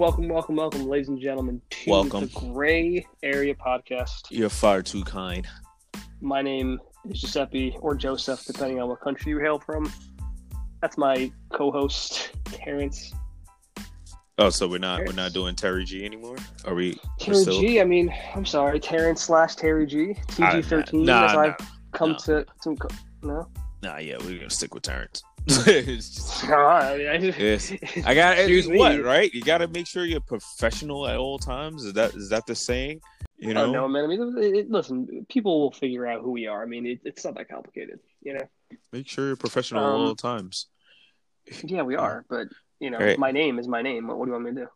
Welcome, welcome, welcome, ladies and gentlemen, to Welcome. the Gray Area Podcast. You're far too kind. My name is Giuseppe or Joseph, depending on what country you hail from. That's my co-host Terrence. Oh, so we're not we're not doing Terry G anymore? Are we? Terry still- G. I mean, I'm sorry, Terrence slash Terry G. TG13 nah, as nah, I've come no. to to no. Nah, yeah, we're gonna stick with Terrence. It's just- I mean, I just- Yes. I got Excuse. What me. right? You got to make sure you're professional at all times. Is that is that the saying? You know. don't know, man. I mean, it, it- listen, people will figure out who we are. I mean, it, it's not that complicated, you know. Make sure you're professional Um, at all times. Yeah, we are, but you know, Right. my name is my name. What, what do you want me to do?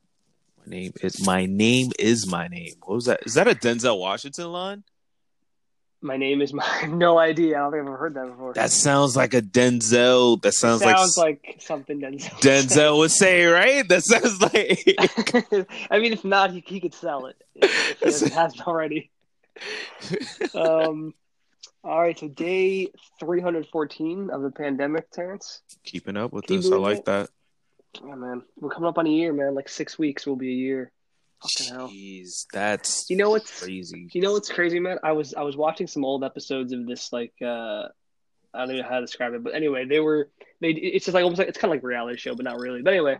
My name is my name is my name. What was that? Is that a Denzel Washington line? My name is my. No idea. I don't think I've ever heard that before. That sounds like a Denzel. That sounds, sounds like, like, something Denzel. Denzel would say, right? That sounds like. I mean, if not, he, he could sell it if he hasn't- hasn't already. Um, all right, so day 314 of the pandemic, Terrence. Keeping up with you this, I like it? that. Yeah, man, we're coming up on a year, man. Like six weeks will be a year. Fucking hell. Jeez, that's You know what's crazy. You know what's crazy, man? I was I was watching some old episodes of this like uh I don't even know how to describe it, but anyway, they were they it's just like almost like it's kind of like a reality show, but not really. But anyway,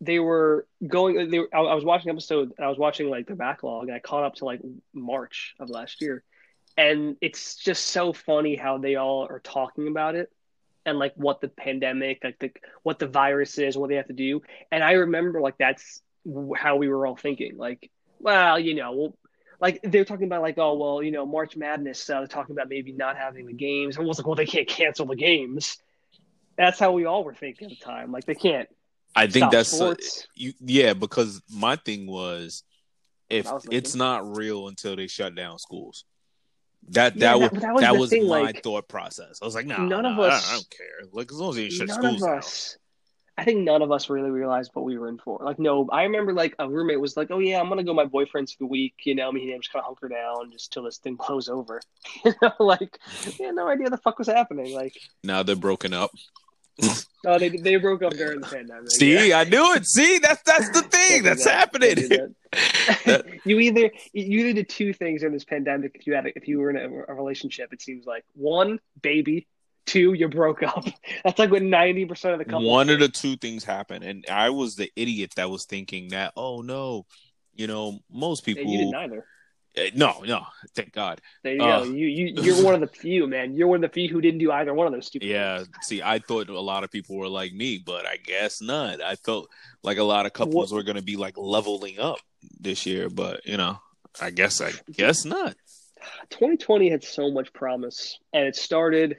they were going. They were, I, I was watching an episode and I was watching like the backlog, and I caught up to like March of last year, and it's just so funny how they all are talking about it and like what the pandemic, like the what the virus is, what they have to do, and I remember like that's how we were all thinking, like, well, you know, we'll like they're talking about like oh well you know March Madness uh, they're talking about maybe not having the games I was like well they can't cancel the games that's how we all were thinking at the time like they can't I think that's uh, sports you. Yeah, because my thing was, if was it's not real until they shut down schools, that that, that- was that was that was thing, my like, thort process. I was like, nah, none of nah, I don't- us- I don't care. Like as long as they shut none schools of down. I think none of us really realized what we were in for like no I remember like a roommate was like oh yeah I'm gonna go to my boyfriend's for the week you know me and him just kind of hunker down just till this thing blows over you know like yeah no idea the fuck was happening like Now they're broken up. oh they they broke up during the pandemic See, yeah. I knew it. See, that's that's the thing that's that. happening. That. you either you either did two things in this pandemic if you had if you were in a, a relationship. It seems like one baby, two you broke up. That's like what ninety percent of the couple. One of the two things happened, and I was the idiot that was thinking that. Oh no, you know, most people. and you did neither. Eh, No, no, thank God. There you Uh. go. You you you're one of the few, man. You're one of the few who didn't do either one of those stupid. Yeah, things. see, I thought a lot of people were like me, but I guess not. I felt like a lot of couples What- were going to be like leveling up this year, but you know, I guess I guess not. 2020 had so much promise, and it started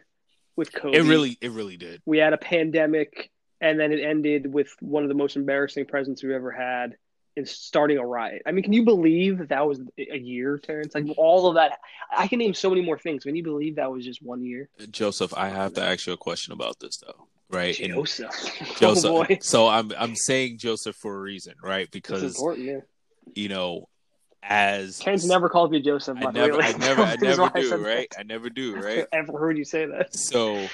with COVID. It really, it really did. we had a pandemic, and then it ended with one of the most embarrassing presidents we've ever had in starting a riot. I mean, can you believe that that was a year, Terrence? Like all of that. I can name so many more things. Can you believe that was just one year? Joseph, I have to ask you a question about this though, right? And Joseph. Oh, Joseph, oh boy. so I'm I'm saying Joseph for a reason, right? Because important, yeah. you know, as Terrence never called me Joseph. I never. I never, I never do, said right? that. I never do, I've right? ever heard you say that. So,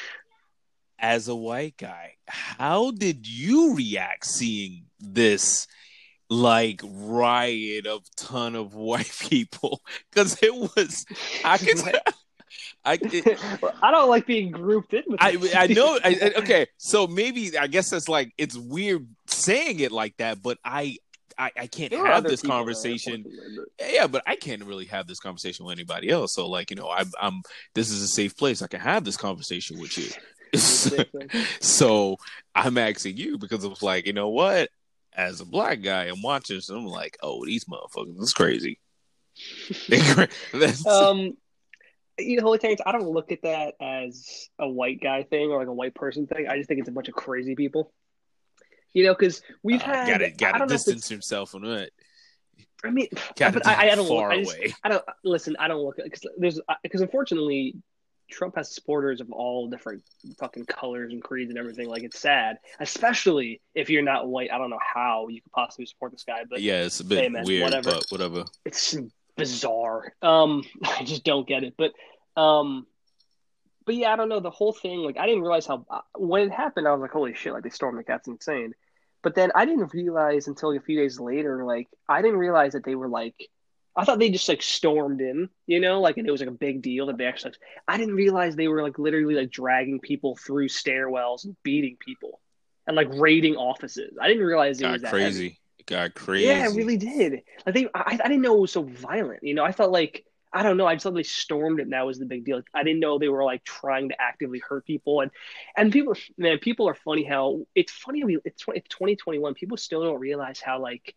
as a white guy, how did you react seeing this like riot of ton of white people? Because it was, I can, I, it, I don't like being grouped in with I. I know. I, I- okay, so maybe I guess that's like it's weird saying it like that, but I, I, I can't There have this people that are conversation yeah, but I can't really have this conversation with anybody else. So, like, you know, I'm, I'm. This is a safe place. I can have this conversation with you. so I'm asking you because it was like, you know what? As a black guy, I'm watching, so I'm like, oh, these motherfuckers is crazy. They're cra- That's- um, you know, Holy Terrence, I don't look at that as a white guy thing or like a white person thing. I just think it's a bunch of crazy people. You know, because we've uh, had gotta gotta don't know if distance himself from it. I mean, Gotta but I, I don't look. I, just, away. I don't listen. I don't look because there's because unfortunately, Trump has supporters of all different fucking colors and creeds and everything. Like it's sad, especially if you're not white. I don't know how you could possibly support this guy, but yeah, it's a bit hey, man, weird, whatever. but whatever. it's bizarre. Um, I just don't get it. But, um, but yeah, I don't know the whole thing. Like, I didn't realize how uh, when it happened. I was like, holy shit! Like they stormed the cat's insane. But then I didn't realize until a few days later, like I didn't realize that they were like I thought they just like stormed in, you know, like and it was like a big deal that they actually. Like, I didn't realize they were like literally like dragging people through stairwells and beating people, and like raiding offices. I didn't realize it got was that crazy. heavy. It got crazy. Yeah, it really did. Like they, I, I didn't know it was so violent. You know, I felt like I don't know. I just thought they stormed it, and that was the big deal. I didn't know they were like trying to actively hurt people, and and people, man, people are funny. How it's funny. It's it's twenty twenty one. People still don't realize how like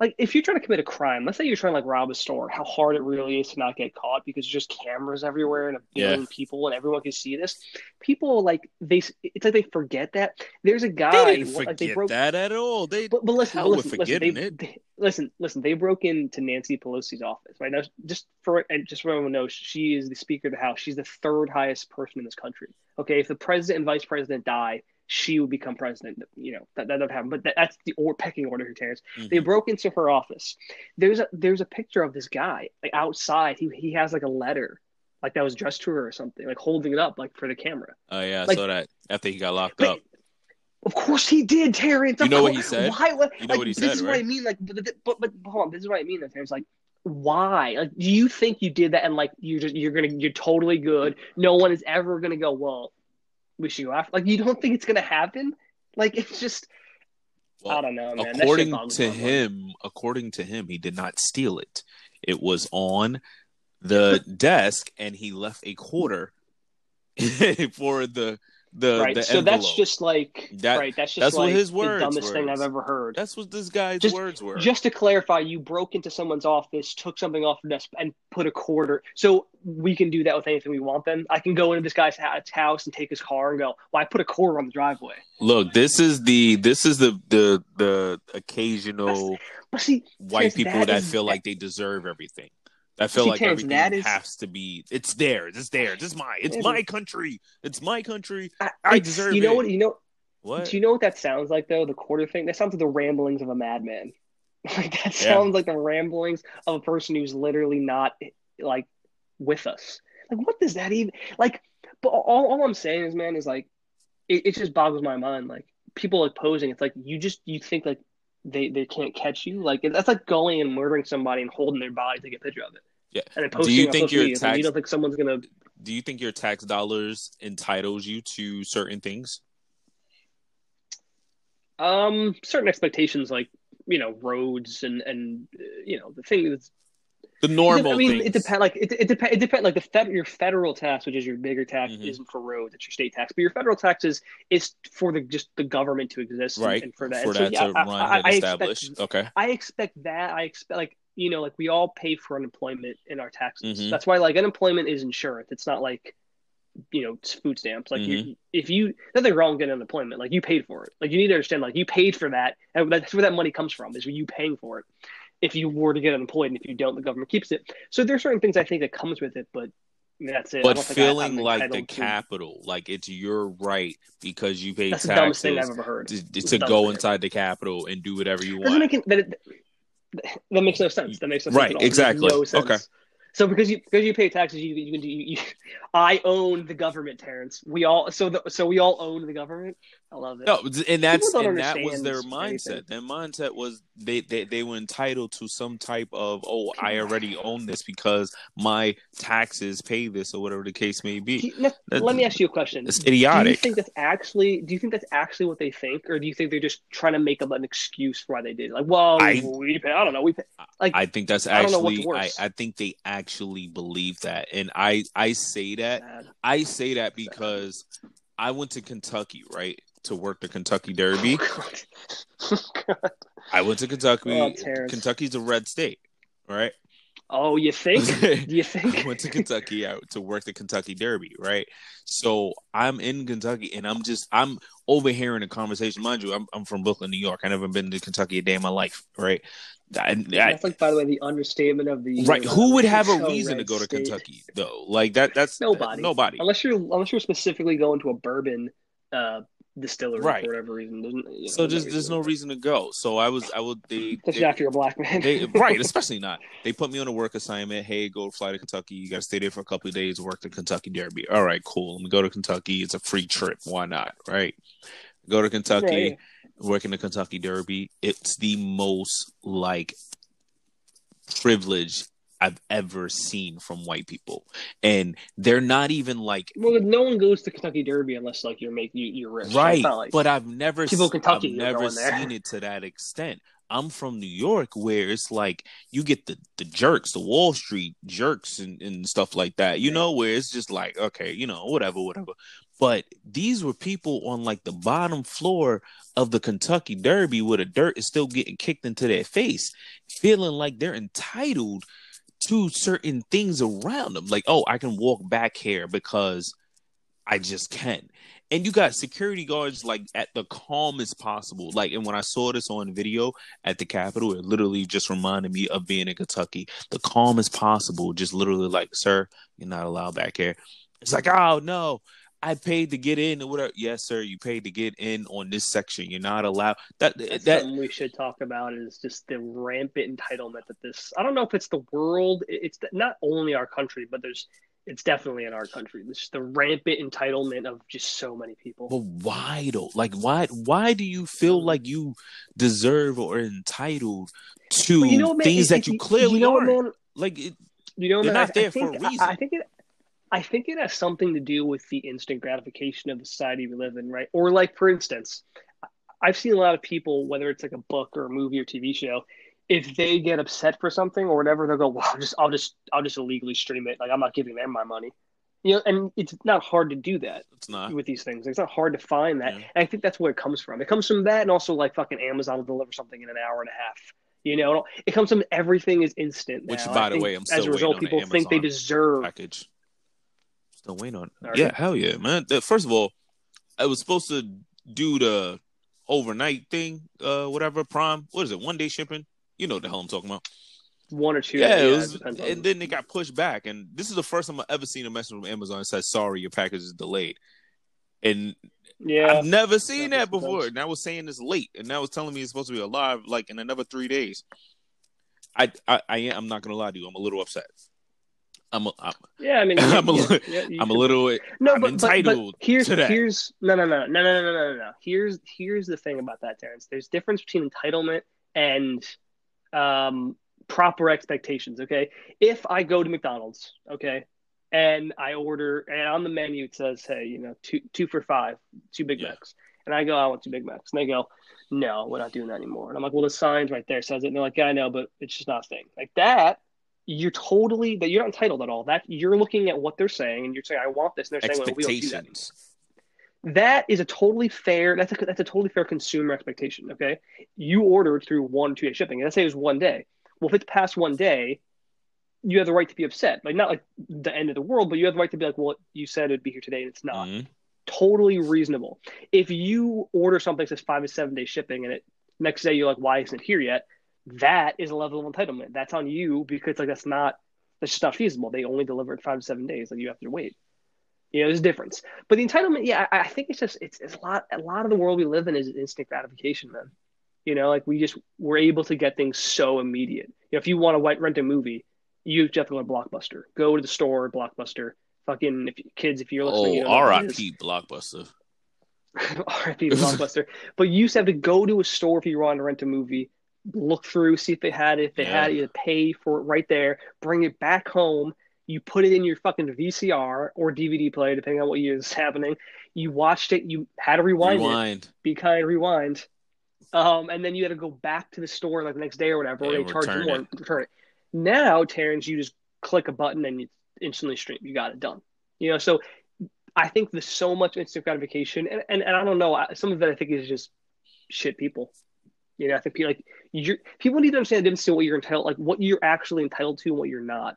like if you're trying to commit a crime, let's say you're trying to like rob a store, how hard it really is to not get caught because there's just cameras everywhere and a billion Yeah. people and everyone can see this. People like they, it's like they forget that. There's a guy They didn't like forget they broke. that at all. They But, but listen, but listen, listen, they, they- listen, listen. They broke into Nancy Pelosi's office right now. Just for and just for everyone knows, she is the Speaker of the House. She's the third highest person in this country. Okay, if the president and vice president die, she would become president. You know that that would happen. But that, that's the or pecking order here, Terrence. They Mhm. broke into her office. There's a there's a picture of this guy like outside. He he has like a letter like that was addressed to her or something, like holding it up like for the camera. Oh yeah, I like- saw that after he got locked But- up. Of course he did, Terrence. You know what he said? Why? What, You know like, what he this said, is what I mean. Like, but, but, but hold on. This is what I mean. Terrence. Like, why? Like, do you think you did that and like you just you're gonna you're totally good? No one is ever gonna go. Well, should go after. Like, you don't think it's gonna happen? Like, it's just Well, I don't know, man. According to him, according to him, he did not steal it. It was on the desk, and he left a quarter for the the right. the so envelope. that's just like That- right. That's just that's what like his the words dumbest thing. I've ever heard. that's what this guy's Just- words were. Just to clarify, you broke into someone's office, took something off the desk, and put a quarter. So we can do that with anything we want. Then I can go into this guy's house and take his car and go. Well, I put a quarter on the driveway. Look, this is the this is the the the occasional see, white people that that, feel like they deserve everything. That feel See, like everything that is- has to be. It's theirs. It's theirs. It's mine. It's Yeah, my country. It's my country. I, I deserve You know it. what? You know. What? Do you know what that sounds like though? The quarter thing. That sounds like the ramblings of a madman. Like that Yeah. sounds like the ramblings of a person who's literally not like with us. Like what does that even like? But all, all I'm saying is, man, is like it, it just boggles my mind. Like people like posing. It's like you just you think like they they can't catch you. Like that's like going and murdering somebody and holding their body to take a picture of it. Yeah. And Do you think your media. Tax- you don't think someone's gonna Do you think your tax dollars entitles you to certain things? Um, certain expectations like you know roads and and uh, you know the thing that's. The normal I mean, things. it depends. Like it, it depends. It depends. Like the fed, your federal tax, which is your bigger tax, Mhm. isn't for roads. It's your state tax. But your federal tax is is for the just the government to exist, and- right and for that, for And so, that yeah, to I- run I, and I establish. expect, okay. I expect that. I expect like you know, like we all pay for unemployment in our taxes. Mhm. That's why like unemployment is insurance. It's not like you know food stamps. Like Mm-hmm. you, if you nothing wrong getting unemployment. Like you paid for it. Like you need to understand. Like you paid for that, and that's where that money comes from. Is you paying for it. If you were to get unemployed, and if you don't, the government keeps it. So there's certain things I think that comes with it, but that's it. I But don't think I- feeling I'm like the to- Capitol, like it's your right because you pay That's the dumbest thing I've taxes ever heard. to, to go inside the Capitol and do whatever you want. it, that, makes no sense. That makes no sense. Right, at all. Exactly. No sense. Okay. So because you because you pay taxes, you you can do. You, you, I own the government, Terrence. We all so the, so we all own the government. I love it. No, and that's and that was their mindset. Their mindset was they, they they were entitled to some type of oh I already own this because my taxes pay this or whatever the case may be. you- let, let me ask you a question. It's Do you idiotic. think that's actually? Do you think that's actually what they think, or do you think they're just trying to make up an excuse for why they did it? Like, well, I- we pay. I don't know. We pay. Like, I think that's I don't know actually I. I think they actually believe that. And I I say that man. I say that because I went to Kentucky, right? To work the Kentucky Derby. God. I went to Kentucky. Oh, Kentucky's a red state, right? oh, you think? Do you think? I went to Kentucky out to work the Kentucky Derby, right? So I'm in Kentucky and I'm just I'm overhearing a conversation. Mind you, I'm I'm from Brooklyn, New York. I never been to Kentucky a day in my life, right? I, I, That's like, by the way, the understatement of the right. Who would have a reason to go to state. Kentucky though? Like that that's Nobody. nobody. Unless you're unless you're specifically going to a bourbon uh, distillery Right. for whatever reason. There's, you know, So just there's no reason to go. So I was I would they, Especially they after you're a black man. they right, especially not. They put me on a work assignment. Hey, go fly to Kentucky. You got to stay there for a couple of days. Work the Kentucky Derby. All right, cool. Let me go to Kentucky. It's a free trip. Why not? Right. Go to Kentucky. Right. working the Kentucky Derby, it's the most like privilege I've ever seen from white people, and they're not even like. Well, no one goes to Kentucky Derby unless like you're making you, you're rich, right? Like, but I've never people Kentucky I've never seen it to that extent. I'm from New York, where it's like you get the the jerks, the Wall Street jerks, and, and stuff like that. You know, where it's just like okay, you know, whatever, whatever. But these were people on like the bottom floor of the Kentucky Derby, where the dirt is still getting kicked into their face, feeling like they're entitled to certain things around them. Like, oh, I can walk back here because I just can. And you got security guards like at the calmest possible. Like, and when I saw this on video at the Capitol, it literally just reminded me of being in Kentucky. The calmest possible, just literally like, sir, you're not allowed back here. It's like, oh no, I paid to get in or whatever. Yes, sir, you paid to get in on this section. You're not allowed. That That's that something we should talk about is just the rampant entitlement that this. I don't know if it's the world. It's not only our country, but there's. It's definitely in our country. It's just the rampant entitlement of just so many people. But why though? Like why why do you feel like you deserve or entitled to you know, man, things it- that it- you clearly you know, aren't? man, Like it, You know, They're man, not I- there I for a think, I- reason. I, think it. I think it has something to do with the instant gratification of the society we live in, right? Or like, for instance, I've seen a lot of people, whether it's like a book or a movie or TV show, if they get upset for something or whatever, they'll go, "Well, I'll just, I'll just, I'll just illegally stream it. Like, I'm not giving them my money." You know, and it's not hard to do that it's not. with these things. It's not hard to find that. Yeah. And I think that's where it comes from. It comes from that, and also like fucking Amazon will deliver something in an hour and a half. You know, it comes from everything is instant. Which, by the way, I'm as a result, people think they deserve. Package. Still waiting on. Are yeah, you? hell yeah, man. First of all, I was supposed to do the overnight thing, uh, whatever. Prime. What is it? One day shipping. You know what the hell I'm talking about. One or two. Yeah, it it was, depends on- and then it got pushed back. And this is the first time I've ever seen a message from Amazon that says, "Sorry, your package is delayed." And yeah, I've never seen That that before. sense. And I was saying it's late, and now it's telling me it's supposed to be alive like in another three days. I I, I am. I'm not gonna lie to you. I'm a little upset. I'm, a, I'm yeah. I mean, I'm a, yeah, yeah, I'm a little no, I'm but, entitled but, but here's, Here's no, no, no, no, no, no, no, no. Here's here's the thing about that, Terrence. There's difference between entitlement and um, proper expectations. Okay, if I go to McDonald's, okay, and I order, and on the menu it says, hey, you know, two two for five, two Big yeah. Macs, and I go, I want two Big Macs, and they go, no, we're not doing that anymore. And I'm like, well, the sign's right there says it, and they're like, yeah, I know, but it's just not a thing. Like that you're totally that you're not entitled at all. That you're looking at what they're saying and you're saying, I want this, and they're saying, well, we don't do that. Anymore that is a totally fair that's a that's a totally fair consumer expectation okay? You ordered through one two day shipping let's say it was one day. Well if it's past one day you have the right to be upset. Like not like the end of the world but you have the right to be like well you said it'd be here today and it's not. Mhm. totally reasonable. If you order something that says five to seven day shipping and it next day you're like why isn't it here yet that is a level of entitlement that's on you because like that's not that's just not feasible they only deliver in five to seven days like you have to wait you know, there's a difference. But the entitlement, yeah, I, I think it's just it's, it's a lot. A lot of the world we live in is instant gratification, man. You know, like we just we're able to get things so immediate. You know, if you want to rent a movie, you just have to go to Blockbuster. Go to the store, Blockbuster. Fucking if kids, if you're listening, Oh, you know oh, is. R.I.P. Blockbuster. R.I.P. Blockbuster. But you used to have to go to a store if you wanted to rent a movie, look through, see if they had it. If they had it, you to pay for it right there, bring it back home. You put it in your fucking VCR or DVD player, depending on what year is happening. You watched it. You had to rewind, it. Rewind. Be kind, rewind. Um, and then you had to go back to the store like the next day or whatever, or And they charge you more it. return it. Now, Terrence, you just click a button and you instantly stream. You got it done. You know, so I think there's so much instant gratification, and, and, and I don't know, some of it I think is just shit people. You know, I think people like you people need to understand the difference between what you're entitled, like what you're actually entitled to and what you're not.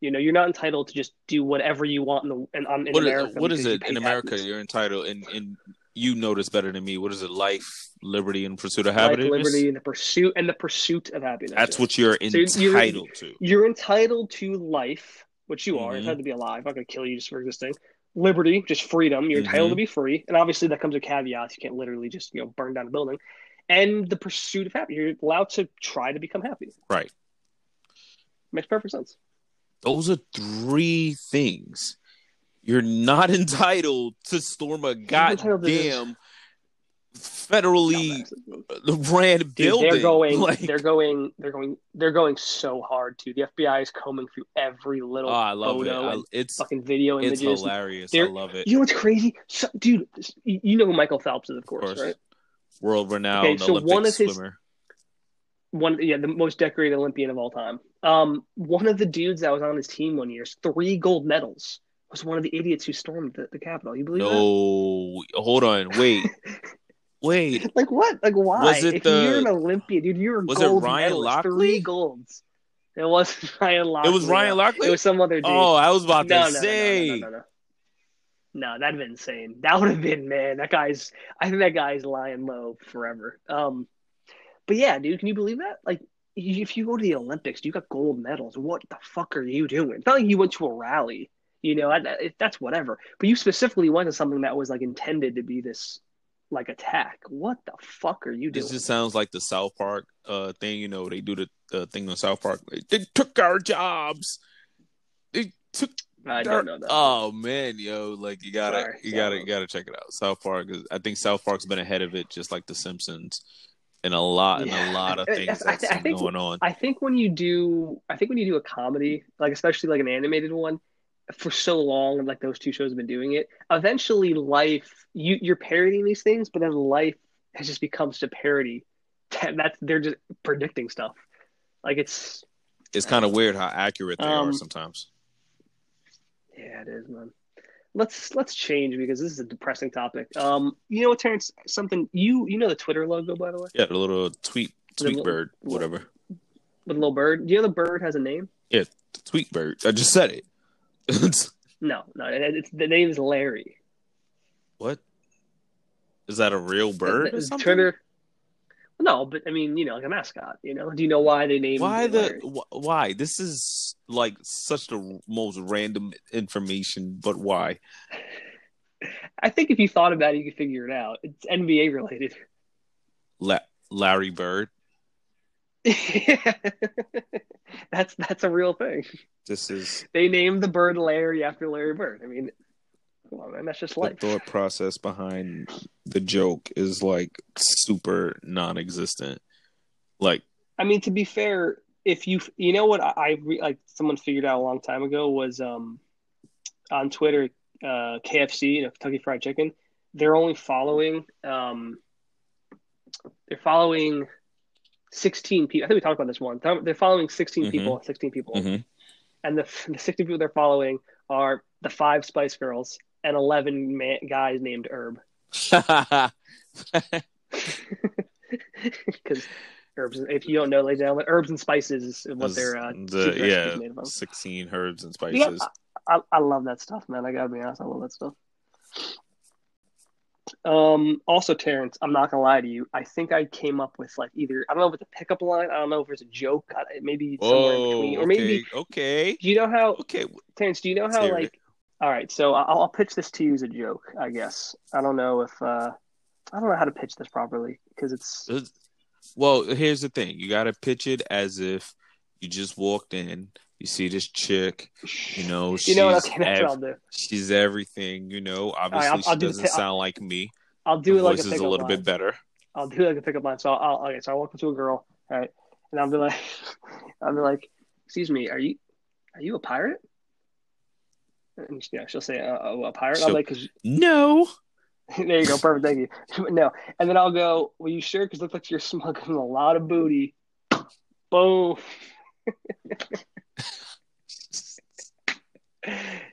You know, you're not entitled to just do whatever you want in the in, um, in What is, America. what is it in America? taxes. You're entitled, and and you know this better than me. What is it? Life, liberty, and pursuit of Life, happiness. liberty, and the pursuit and the pursuit of happiness. That's what you're So you're- entitled to. you're entitled to life, which you are. You're Mhm. entitled to be alive. I'm not going to kill you just for existing. Liberty, just freedom. You're entitled Mhm. to be free, and obviously that comes with caveats. You can't literally just you know burn down a building. And the pursuit of happiness. You're allowed to try to become happy. Right. Makes perfect sense. Those are three things. You're not entitled to storm a goddamn federally ran Dude, building. they're going. Like, They're going. They're going. They're going so hard too. The FBI is combing through every little oh, I love it. photo I, it's fucking video images. it's hilarious. They're- I love it. You know what's crazy, so, dude? You know who Michael Phelps is, of course, course. right? World renowned Okay, so Olympic one of his- swimmer. One, yeah, the most decorated Olympian of all time. Um, one of the dudes that was on his team one year, three gold medals, was one of the idiots who stormed the, the Capitol. You believe that? No, hold on, wait, wait. Like what? Like why? Was it if the- you're an Olympian, dude, you're a Was it Ryan medalist, Lochte? Three golds. It wasn't Ryan Lochte. It was Ryan. Lochte. It was some other dude. oh, I was about no, to no, say. no, no, that'd have been insane. That would have been man. That guy's. I think that guy's lying low forever. Um, but yeah, dude, can you believe that? Like, if you go to the Olympics, you got gold medals. What the fuck are you doing? It's not like you went to a rally. You know, that's whatever. But you specifically went to something that was like intended to be this like attack. What the fuck are you doing? This just sounds like the South Park uh thing. You know, they do the uh, thing on South Park. They took our jobs. They took. I don't know that. Oh man, yo, like you gotta, Sorry, you gotta, you gotta check it out. South Park. Is, I think South Park's been ahead of it, just like The Simpsons, and a lot, and Yeah. a lot of I- things I- that's I think- going on. I think when you do, I think when you do a comedy, like especially like an animated one, for so long, and like those two shows have been doing it. Eventually, life you you're parodying these things, but then life has just becomes to parody. That's they're just predicting stuff. Like it's It's kind of weird how accurate they are Um, sometimes. Yeah, it is, man. Let's let's change because this is a depressing topic. Um, you know what, Terrence? Something you you know the Twitter logo by the way, Yeah, the little tweet, tweet little- bird, whatever. with a little bird. Do you know the bird has a name? Yeah, tweet bird. I just said it. No, no. it- It's the name is Larry. what? Is that a real bird? Or The- something? Twitter. No, but I mean, you know, like a mascot. You know, do you know why they named Why the wh- why? This is like such the most random information, but why? I think if you thought about it, you could figure it out. It's NBA related. La- Larry Bird. that's that's a real thing. This is They named the bird Larry after Larry Bird. I mean, come on, man, that's just the thought process behind the joke is like super non-existent. Like I mean, to be fair, if you you know what I, I re, like someone figured out a long time ago was um on Twitter, uh, KFC, you know, Kentucky Fried Chicken. They're only following um they're following sixteen people. I think we talked about this one. They're following 16 Mhm. people, sixteen people, mhm. and the the sixteen people they're following are the five Spice Girls and eleven man, guys named Herb because. Herbs, if you don't know, ladies and gentlemen, herbs and spices is what their uh, the yeah made of. sixteen herbs and Yeah, spices. I, I love that stuff, man. I gotta be honest, I love that stuff. Um, also, Terrence, I'm not gonna lie to you. I think I came up with like either I don't know if it's a pickup line. I don't know if it's a joke. Maybe somewhere in Oh, between, or okay, maybe okay, do you know how okay. Terrence? Do you know how like? All right, so I'll, I'll pitch this to you as a joke. I guess I don't know if uh, I don't know how to pitch this properly because it's Well, here's the thing: you got to pitch it as if you just walked in. You see this chick, you know, she's you know what? Okay, that's ev- what I'll do. she's everything. You know, obviously I'll- she I'll doesn't sound like me. I'll do Her it like voice a is a little line. bit better. I'll do like a pickup line. So I'll, okay, so I walk up to a girl, all right, and I'll be like, I'll be like, excuse me, are you, are you a pirate? And yeah, she'll say, uh, oh, a pirate. I'm So- like, Cause, No, there you go, perfect, thank you. no, and then I'll go, well, you sure? Because it looks like you're smuggling a lot of booty. Boom.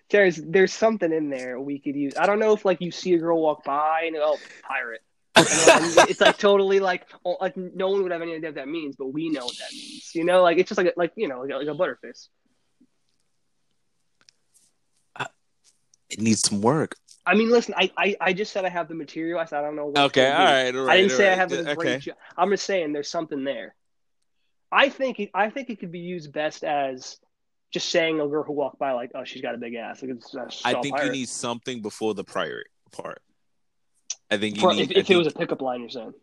There's there's something in there we could use. I don't know if like you see a girl walk by and oh pirate. Then it's like totally like oh, like no one would have any idea what that means, but we know what that means. You know, like it's just like a, like you know like a, like a butterface. It needs some work. I mean, listen, I, I I just said I have the material. I said I don't know. What Okay, gonna all be. right, all right. I didn't all say I have a great Okay. job. I'm just saying there's something there. I think it, I think it could be used best as just saying a girl who walked by like, oh, she's got a big ass. Like it's, uh, I all think you need something before the prior part. I think you For- need. if, I if it was a pickup line, you're saying.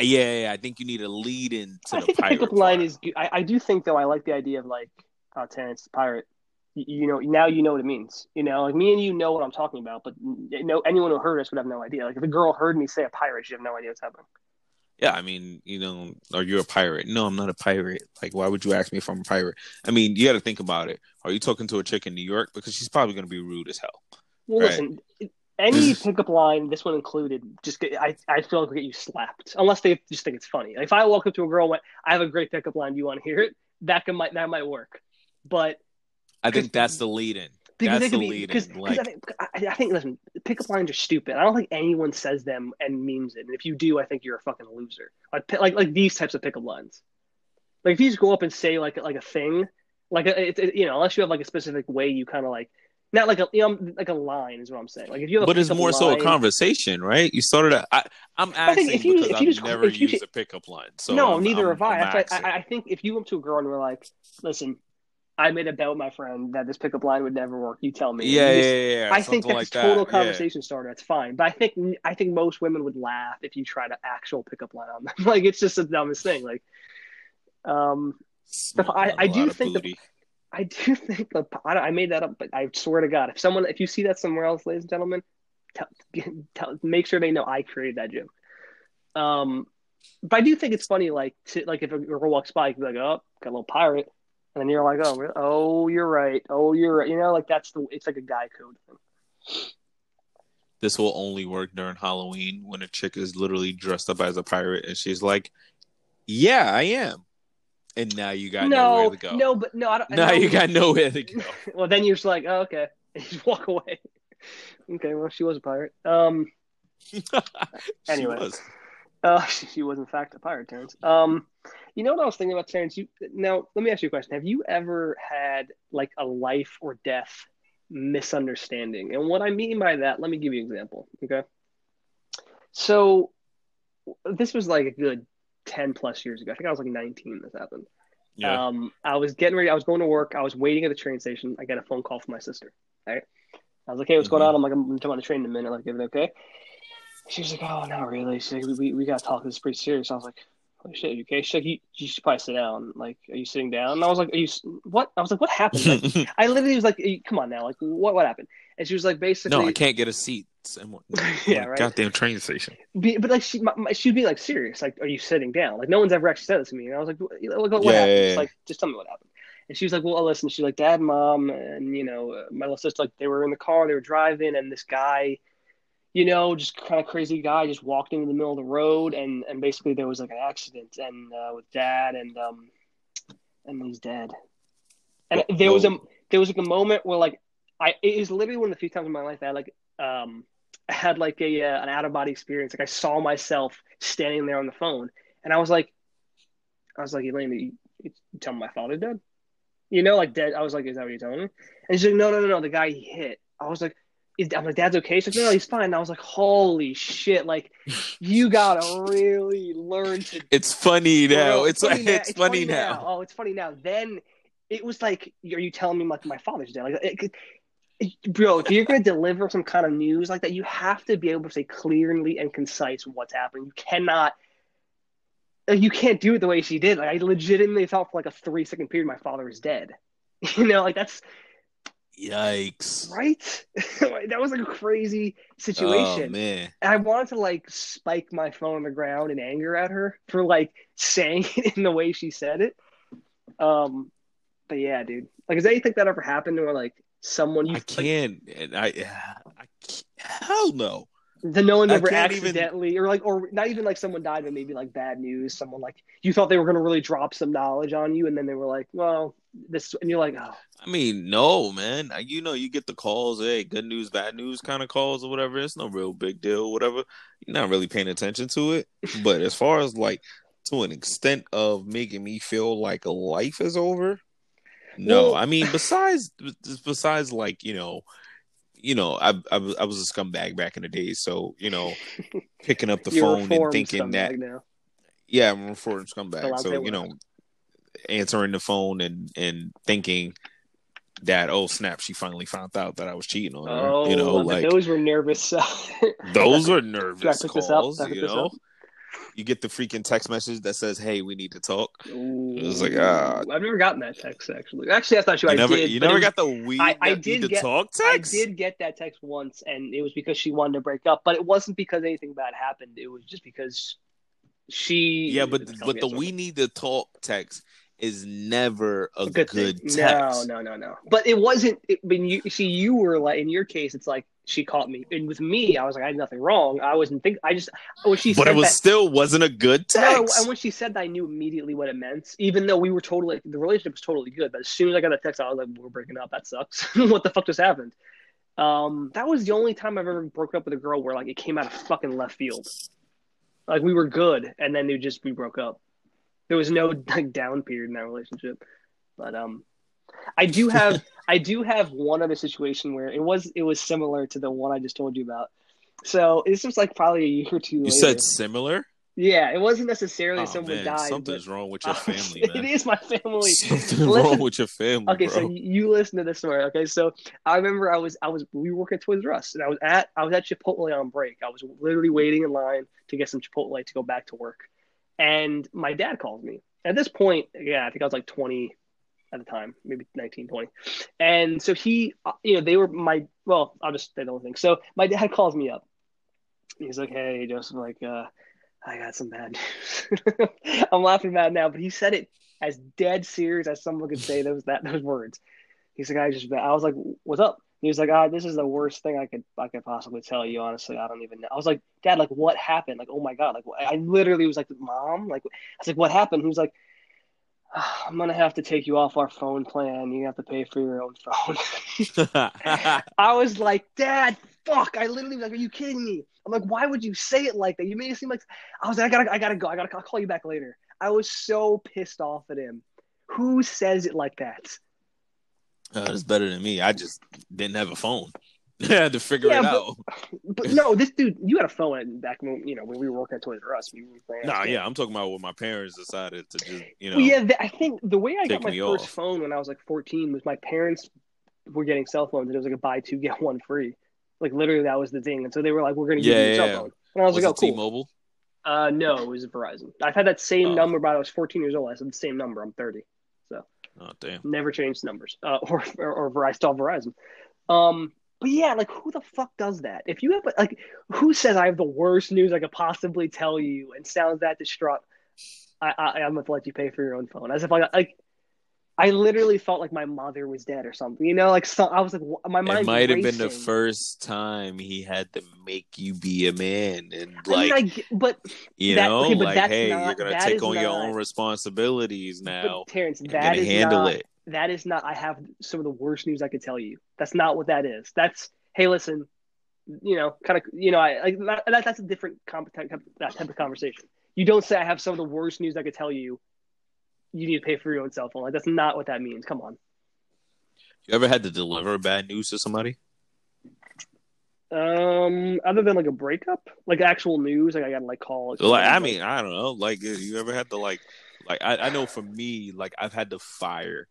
yeah, yeah, yeah, I think you need a lead in to I the think the pirate pickup line is. good. I, I do think though. I like the idea of like, oh, Terrence, the pirate. You know now you know what it means. You know, like me and you know what I'm talking about, but no anyone who heard us would have no idea. Like if a girl heard me say a pirate, she'd have no idea what's happening. Yeah, I mean, you know, are you a pirate? No, I'm not a pirate. Like, why would you ask me if I'm a pirate? I mean, you got to think about it. Are you talking to a chick in New York because she's probably going to be rude as hell? Well, right? listen, any pickup line, this one included, just get, I I feel like we get you slapped unless they just think it's funny. Like if I walk up to a girl, and went, I have a great pickup line. Do you want to hear it? That can might that might work, but I think that's the lead in. That's the lead in. Like, I, think, I, I think listen, pickup lines are stupid. I don't think anyone says them and means it. And if you do, I think you're a fucking loser. Like like like these types of pickup lines. Like if you just go up and say like like a thing, like a, it, it, you know, unless you have like a specific way you kind of like not like a you know like a line is what I'm saying. Like if you have but it's more line, so a conversation, right? You started. A, I, I'm asking if you, because if you I've just, never used you, a pickup line. So no, I'm, neither I'm, have I. I. I think if you went to a girl and were like, "Listen, I made a bet with my friend that this pickup line would never work," you tell me. Yeah, just, yeah, yeah, yeah, I think that's like total that. conversation yeah. starter. That's fine, but I think I think most women would laugh if you tried an actual pickup line on them. like it's just the dumbest thing. Like, um, I, I do think the I do think the I, I, made that up, but I swear to God, if someone, if you see that somewhere else, ladies and gentlemen, tell, tell, make sure they know I created that joke. Um, but I do think it's funny, like, to, like if a girl walks by, you can be like, "Oh, got a little pirate," and then you're like, "Oh, oh, you're right. Oh, you're right." You know, like that's the. It's like a guy code thing. This will only work during Halloween when a chick is literally dressed up as a pirate and she's like, "Yeah, I am." and now you got no, nowhere to go. No, but no, I don't. Now you got nowhere to go. well, then you're just like, oh, okay, and just walk away. okay, well, she was a pirate. Um. anyway, was. Uh, she was in fact a pirate, Terrence. Um, you know what I was thinking about, Terrence? You now let me ask you a question. Have you ever had like a life or death misunderstanding? And what I mean by that, let me give you an example. Okay. So this was like a good 10 plus years ago. I think I was like 19 this happened. Yeah. Um, I was getting ready. I was going to work. I was waiting at the train station. I got a phone call from my sister. Right. I was like, hey, what's mm-hmm. going on? I'm like, I'm going to jump on the train in a minute. Like, everything okay? She was like, oh, not really. She's like, we, we got to talk. This is pretty serious. I was like, holy shit, you okay? She's like, you, you should probably sit down. Like, are you sitting down? And I was like, are you, what? I was like, what happened? Like, I literally was like, come on now. Like, what, what happened? And she was like, basically, no, I can't get a seat. yeah, right. Goddamn train station. Be, but like, she, my, she'd be like, serious. Like, are you sitting down? Like, no one's ever actually said this to me. And I was like, what, what yeah, happened? Yeah, yeah. Like, just tell me what happened. And she was like, well, listen. She's like, dad, mom, and you know, my little sister. Like, they were in the car, they were driving, and this guy you know, just kind of crazy guy just walked into the middle of the road and and basically there was like an accident and uh, with dad and um and he's dead. And there was a there was like a moment where like I it is literally one of the few times in my life that I like um I had like a uh, an out of body experience. Like I saw myself standing there on the phone and I was like I was like Elaine, you, you tell me my father dead? You know, like dead. I was like, is that what you're telling me? And she's like, no, no, no, no. The guy he hit. I was like, I'm like, Dad's okay. She's like, no, he's fine. And I was like, holy shit! Like, you gotta really learn to. It's funny now. It's, funny, now. it's, it's funny, funny now. now. Oh, it's funny now. Then it was like, are you telling me like my father's dead? Like, it, it, bro, if you're gonna deliver some kind of news like that, you have to be able to say clearly and concise what's happening. You cannot. You can't do it the way she did. Like I legitimately thought for like a three second period, my father is dead. You know, like that's Yikes! Right? that was like a crazy situation. Oh, man, and I wanted to like spike my phone on the ground in anger at her for like saying it in the way she said it. Um, but yeah, dude. Like, does anything that ever happened where like someone you? I can't. Like, I, I can't, hell no. The no one ever accidentally, even... or like, or not even like someone died, but maybe like bad news. Someone like you thought they were going to really drop some knowledge on you, and then they were like, "Well, this," and you're like, "Oh." I mean, no, man. You know, you get the calls, hey, good news, bad news, kind of calls or whatever. It's no real big deal, whatever. You're not really paying attention to it. but as far as like to an extent of making me feel like life is over, no. Well, I mean, besides, besides like you know you know, I, I, I was a scumbag back in the day, so you know, picking up the phone and thinking that, now. yeah, I'm a reformed scumbag. So you know, answering the phone and and thinking that oh snap, she finally found out that I was cheating on her. Oh, you know, like those were nervous. those were nervous calls. You know, you get the freaking text message that says, "Hey, we need to talk." Ooh. It was like, ah. I've never gotten that text actually. Actually, that's not true. You I never, did. you never was- got the we I- I need did to get- talk text. I did get that text once, and it was because she wanted to break up, but it wasn't because anything bad happened. It was just because she. Yeah, but but the we need to talk text is never a, a good, good, text. No, no, no, no. But it wasn't. It, when you see, you were like in your case, it's like she caught me, and with me, I was like, I had nothing wrong. I wasn't think. I just when she But it was that, still wasn't a good text. No, and when she said that, I knew immediately what it meant. Even though we were totally, the relationship was totally good. But as soon as I got that text, I was like, "We're breaking up. That sucks. what the fuck just happened?" Um, that was the only time I've ever broken up with a girl where like it came out of fucking left field. Like we were good, and then we just we broke up. There was no like down period in that relationship. But um, I do have I do have one other situation where it was it was similar to the one I just told you about. So this was like probably a year or two. you later. said similar. Yeah, it wasn't necessarily Oh, someone man, died. something's but- wrong with your family, it is my family. Something Listen- wrong with your family, Okay, bro. so you- listen to this story. Okay, so I remember I was I was we were working at Toys R Us, and I was at I was at Chipotle on break. I was literally waiting in line to get some Chipotle to go back to work, and my dad called me. At this point, yeah, I think I was like twenty at the time, maybe 19, 20. and so he, uh, you know, they were my well, I'll just say the whole thing. So my dad calls me up. He's like, "Hey, Joseph, like, uh, I got some bad news." I'm laughing bad now, but he said it as dead serious as someone could say those that those words. He's like, I just, I was like, what's up? He was like, ah, this is the worst thing I could I could possibly tell you. Honestly, I don't even know. I was like, Dad, like, what happened? Like, oh my god, like, I literally was like, Mom, like, I was like, what happened? He was like, "Ah, I'm gonna have to take you off our phone plan. You have to pay for your own phone. I was like, Dad, fuck! I literally was like, are you kidding me? I'm like, why would you say it like that? You made it seem like I was like, I gotta, I gotta go. I gotta, I'll call you back later. I was so pissed off at him. Who says it like that? Uh, it's better than me. I just didn't have a phone. I had to figure Yeah, it but- out. But no, this dude, you had a phone back when you know when we were working at Toys R Us. We were Nah, yeah, I'm talking about when my parents decided to just, you know, Well, yeah, I think the way I got my first off. phone when I was like 14 was my parents were getting cell phones and it was like a buy two get one free. Like literally, that was the thing. And so they were like, "We're going to give Yeah, you a yeah, cell phone," and I was, was like, "Oh, cool." T-Mobile? Uh, no, it was Verizon. I've had that same Oh. number, but I was 14 years old. I said the same number. I'm 30. Oh, damn. Never changed numbers. Uh, or or, or Ver- I still Verizon. Um, but yeah, like who the fuck does that? If you have like, who says I have the worst news I could possibly tell you and sounds that distraught? I, I I'm gonna let you pay for your own phone. As if I like. I literally felt like my mother was dead or something. You know, like so, I was like, my mind. It might have been the first time he had to make you be a man and I mean, like I but you that- know, okay, but like hey, not- you're gonna take is on your own responsibilities now. but Terrence, that gonna handle not, it. that is not i have some of the worst news i could tell you that's not what that is that's hey listen you know kind of you know i like that, that, that's a different comp- type, that type of conversation you don't say i have some of the worst news i could tell you you need to pay for your own cell phone like that's not what that means come on You ever had to deliver bad news to somebody? um other than like a breakup like actual news like i gotta like call Like, I mean, I don't know. Like, you ever had to like, like I, I know for me, like I've had to fire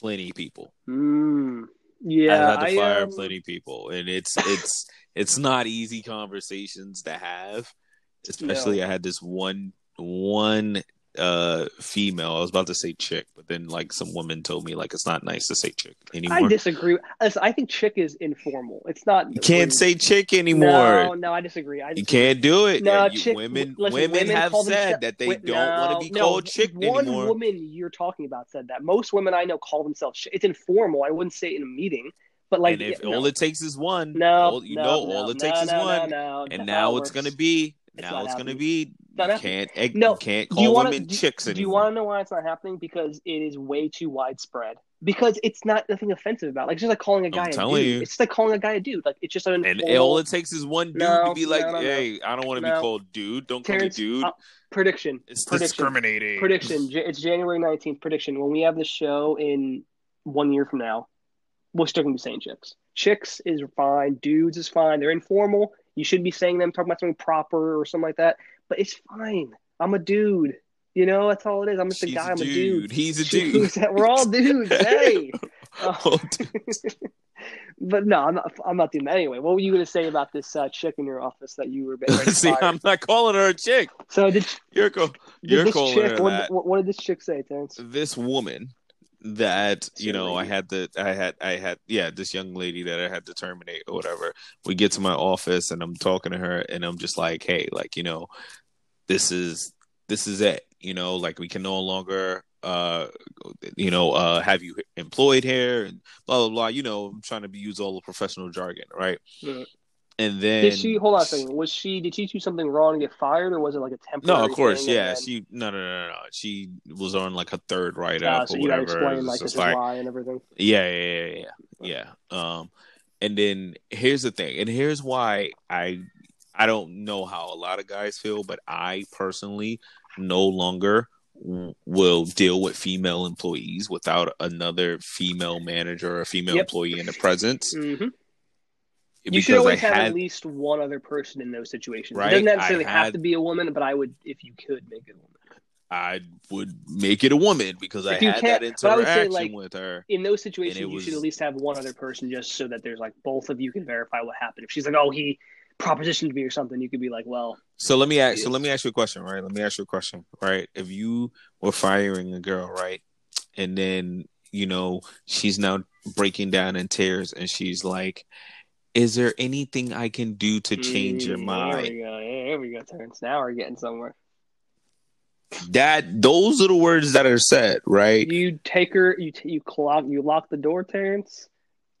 plenty people. mm, yeah I've had to I, fire um, plenty people, and it's it's it's not easy conversations to have. Especially, I had this one one uh female. I was about to say chick, but then like some woman told me like it's not nice to say chick anymore. i disagree Listen, i think chick is informal it's not you can't say chick anymore. no no i disagree I You can't do it. No, you- chick. women, listen, women, have said that they don't no, want to be no, called chick one anymore. One woman you're talking about said that. Most women I know call themselves. Chick. It's informal. I wouldn't say it in a meeting, but like and if yeah, no. all it takes is one, no, all, you no, know, no, all it no, takes is no, one, no, no, and now it's gonna be. It's now it's gonna be. You can't. eh, No, can't Do you call wanna- women do- chicks Do you want to know why it's not happening? Because it is way too widespread. Because it's not nothing offensive about. Like it's just like calling a guy a telling dude. you. It's just like calling a guy a dude. Like it's just an and informal all it takes is one dude No, to be like, no, no, no. "Hey, I don't want to No. be called dude. Don't Terrence, call me dude. uh, prediction. it's prediction. discriminating." prediction. It's January nineteenth. Prediction. When we have the show in one year from now, we're still gonna be saying chicks. Chicks is fine. Dudes is fine. They're informal. You should be saying them, talking about something proper or something like that. But it's fine. I'm a dude. You know, that's all it is. I'm just a She's guy. a I'm a dude. He's a She- dude. We're all dudes. Hey. But no, I'm not. I'm not doing that anyway. What were you going to say about this uh, chick in your office that you were? See, I'm not calling her a chick. So did you're, co- you're this calling chick? her What, that. what, what did this chick say, Terrence? This woman that you know I had the I had I had yeah this young lady that I had to terminate or whatever. We get to my office and I'm talking to her and I'm just like, hey, like you know, this is this is it. You know, like we can no longer uh you know uh have you employed here and blah blah blah you know i'm trying to be use all the professional jargon right Mhm. And then Did she hold on a second? Was she? Did she do something wrong and get fired, or was it like a temporary? no of course yeah then- she no no no no she was on like her third write up so or whatever explain like this is like, why and everything. Yeah, yeah, yeah, yeah, yeah. Um, and then here's the thing, and here's why I I don't know how a lot of guys feel, but I personally no longer will deal with female employees without another female manager or female Yep. employee in the presence. hmm You should always I have had at least one other person in those situations. Right, It doesn't necessarily I have to be a woman, but I would, if you could, make it a woman. I would make it a woman because I If you had that but I would say, like, with her. In those situations, you was- should at least have one other person, just so that there's like both of you can verify what happened. If she's like, "Oh, he propositioned me" or something, you could be like, "Well, So let me ask. So let me ask you a question, right? Let me ask you a question, right? If you were firing a girl, right, and then you know she's now breaking down in tears, and she's like, "Is there anything I can do to change your mind?" There we go. There we go, Terrence. Now we're getting somewhere. That those are the words that are said, right? You take her. You t- you clock. You lock the door, Terrence.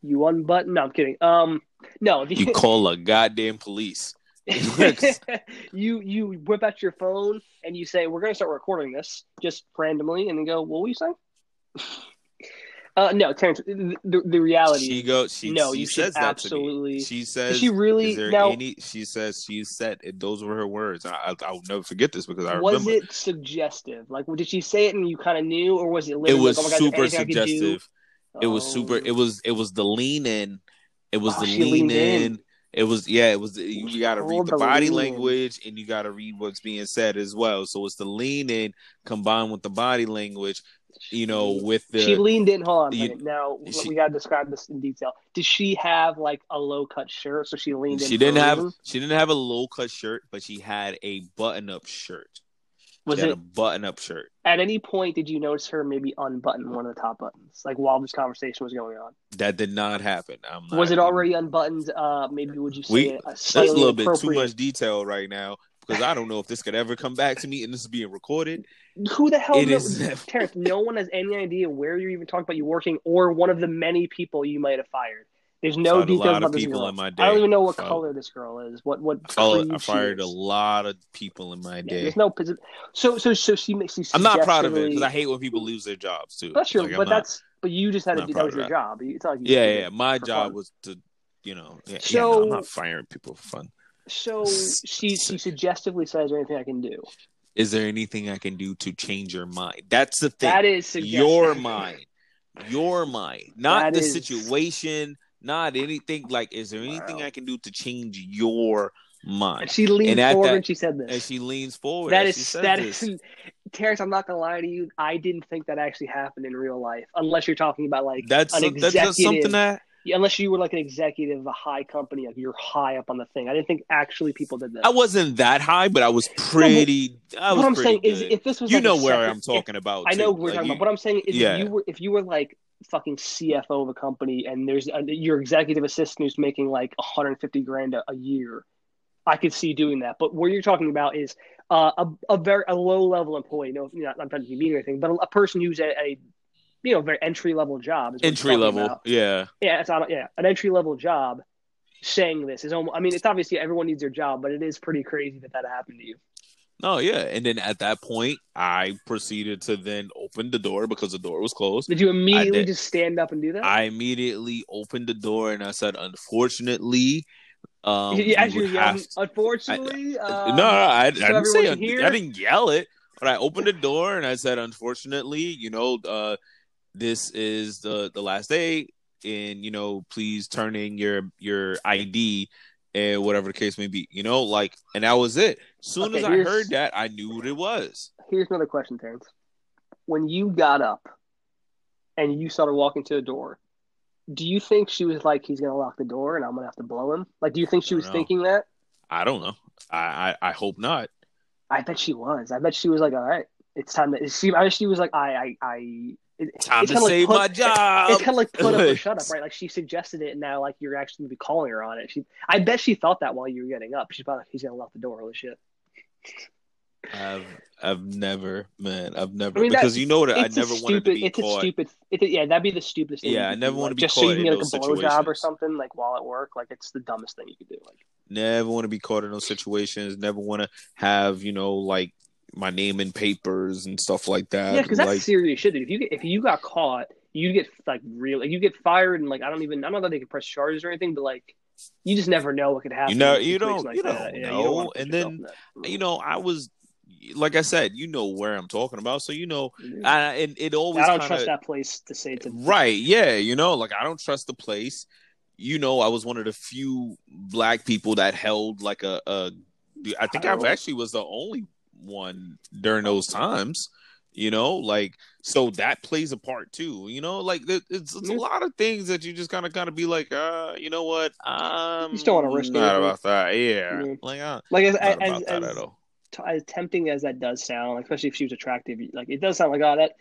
You unbutton. No, I'm kidding. Um, no. The, You call a goddamn police. you you whip out your phone and you say, "We're going to start recording this," just randomly, and then go, "What were you saying?" Uh, no, Terrence. The, the, reality. She goes. She no, she you should says that absolutely. to me. She says. she really Is there now? any? She says she said it, those were her words. I, I I'll never forget this because I was remember it suggestive? Like, did she say it and you kind of knew, or was it? it was like, oh God, super is there anything I could do? suggestive. It was super. Oh. It was it was the lean in. It was Oh, the lean in. in. It was yeah. It was you got to read the the body lean in. language and you got to read what's being said as well. So it's the lean in combined with the body language. You know, with the she leaned in. Hold on you- Now she- we got to describe this in detail. Did she have like a low cut shirt? So she leaned in. she didn't have reason? she didn't have a low cut shirt, but she had a button up shirt. Was it a button up shirt? at any point? Did you notice her maybe unbutton one of the top buttons, like while this conversation was going on? That did not happen. I'm not, Was it already unbuttoned? Uh, maybe would you say We- a That's a little bit too much detail right now because I don't know if this could ever come back to me and this is being recorded. Who the hell It knows? is- Terrence, no one has any idea where you're even talking about you working or one of the many people you might have fired. There's no details about this people girl. in my I don't even know what color this girl is. What what I, followed- I fired a lot of people in my Yeah, day. there's no so so so she makes. I'm not proud of it because I hate when people lose their jobs too. That's true, Like, but not- that's but you just had to do that was your job. It's not like yeah, yeah. My job fun. was to, you know, yeah, yeah, So- no, I'm not firing people for fun. So she she suggestively says, "Is there anything I can do?" Is there anything I can do to change your mind? That's the thing. That is suggestive. your mind, your mind, not That the is- situation, not anything. Like, is there anything Wow. I can do to change your And mind? she leaned And forward that- and she said this. And she leans forward. That and she that this. is Terrence. I'm not gonna lie to you. I didn't think that actually happened in real life, unless you're talking about like That's an that's just something executive- that unless you were like an executive of a high company, like you're high up on the thing. I didn't think actually people did this. I wasn't that high, but I was pretty. I was what I'm saying is, if this was you like know where second- I'm talking about. I know too. what we're Like, talking you- about. What I'm saying is, Yeah. if you were if you were like fucking CFO of a company and there's a, your executive assistant who's making like 150 grand a, a year, I could see doing that. But what you're talking about is uh, a a very a low level employee. No, you know, I'm not trying to be mean or anything, but a, a person who's at a you know very entry level job. Is what you're entry level. about. Yeah, Yeah, it's not, yeah, an entry level job. Saying this is almost. I mean, it's obviously everyone needs their job, but it is pretty crazy that that happened to you. no, yeah. And then at that point, I proceeded to then open the door because the door was closed. Did you immediately did. just stand up and do that? I immediately opened the door and I said, "Unfortunately, um, Yeah, As you're would yelling, have to- unfortunately, uh, no, no, I, I didn't say everyone un- can hear? I didn't yell it, but I opened the door and I said, "Unfortunately, you know, uh, this is the the last day, and you know, please turn in your your ID." And whatever the case may be, you know, like, and that was it. Soon Okay, as I heard that, I knew what it was. Here's another question, Terrence. When you got up and you started walking to the door, Do you think she was like, he's gonna lock the door and I'm gonna have to blow him? Like, do you think she was know. thinking that? I don't know. I, I I hope not. I bet she was. I bet she was like, all right, it's time to. She, I she was like, I, I, I. It, Time it's to kinda like save put- my job. It's kind of like put up or shut up, right? Like she suggested it, and now like you're actually gonna be calling her on it. She, I bet she thought that while you were getting up. She's probably like, he's gonna lock the door. Holy shit! I've I've never, man, I've never I mean, because you know that I never wanted to be it's a stupid. It's a, yeah, that'd be the stupidest thing. Yeah, I never do, wanna be just so you can get like a blowjob or something like while at work. Like it's the dumbest thing you could do. Like Never want to be caught in those situations. Never want to have you know like my name in papers and stuff like that. yeah, because that's like, serious shit. Dude. If you get if you got caught, you get like real. Like, you get fired, and like I don't even. I don't know that they can press charges or anything, but like you just never know what could happen. You know- in a you situation don't- like you don't Yeah, know. wanna put And then, you know, I was like I said, you know where I'm talking about, so you know, Yeah. I, and it always I don't kinda, trust that place to say to Right. Yeah. You know, like I don't trust the place. You know, I was one of the few black people that held like a, a I think I Oh. actually was the only one during those times. You know, like so that plays a part too. You know, like it's, it's a lot of things that you just kind of kind of be like, uh, you know what? I'm just don't wanna risk not anything. about that. Yeah, Yeah. like uh, Like as as, as, all. t- as tempting as that does sound, like, especially if she was attractive, like it does sound like oh that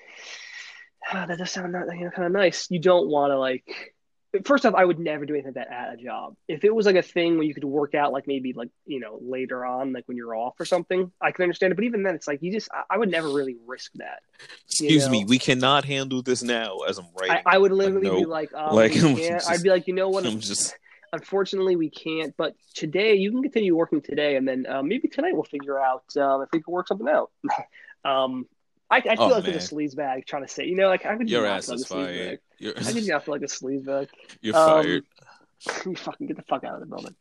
ah, that does sound you know, kind of nice. You don't want to like. First off, I would never do anything like that at a job. If it was like a thing where you could work out, like maybe like you know later on, like when you're off or something, I can understand it. But even then, it's like you just I, I would never really risk that. Excuse know. me, we cannot handle this now as I'm I, writing. I would literally be like, um, Like, just- I'd be like, you know what? I'm just unfortunately we can't but today you can continue working today and then uh, maybe tonight we'll figure out um, if we can work something out um I, I feel Oh, like man. there's a sleaze bag trying to say, you know, like I would your not ass feel like is a sleaze fired. bag. I did not feel like a sleaze bag. you're Um, fired. you fucking get the fuck out of the building.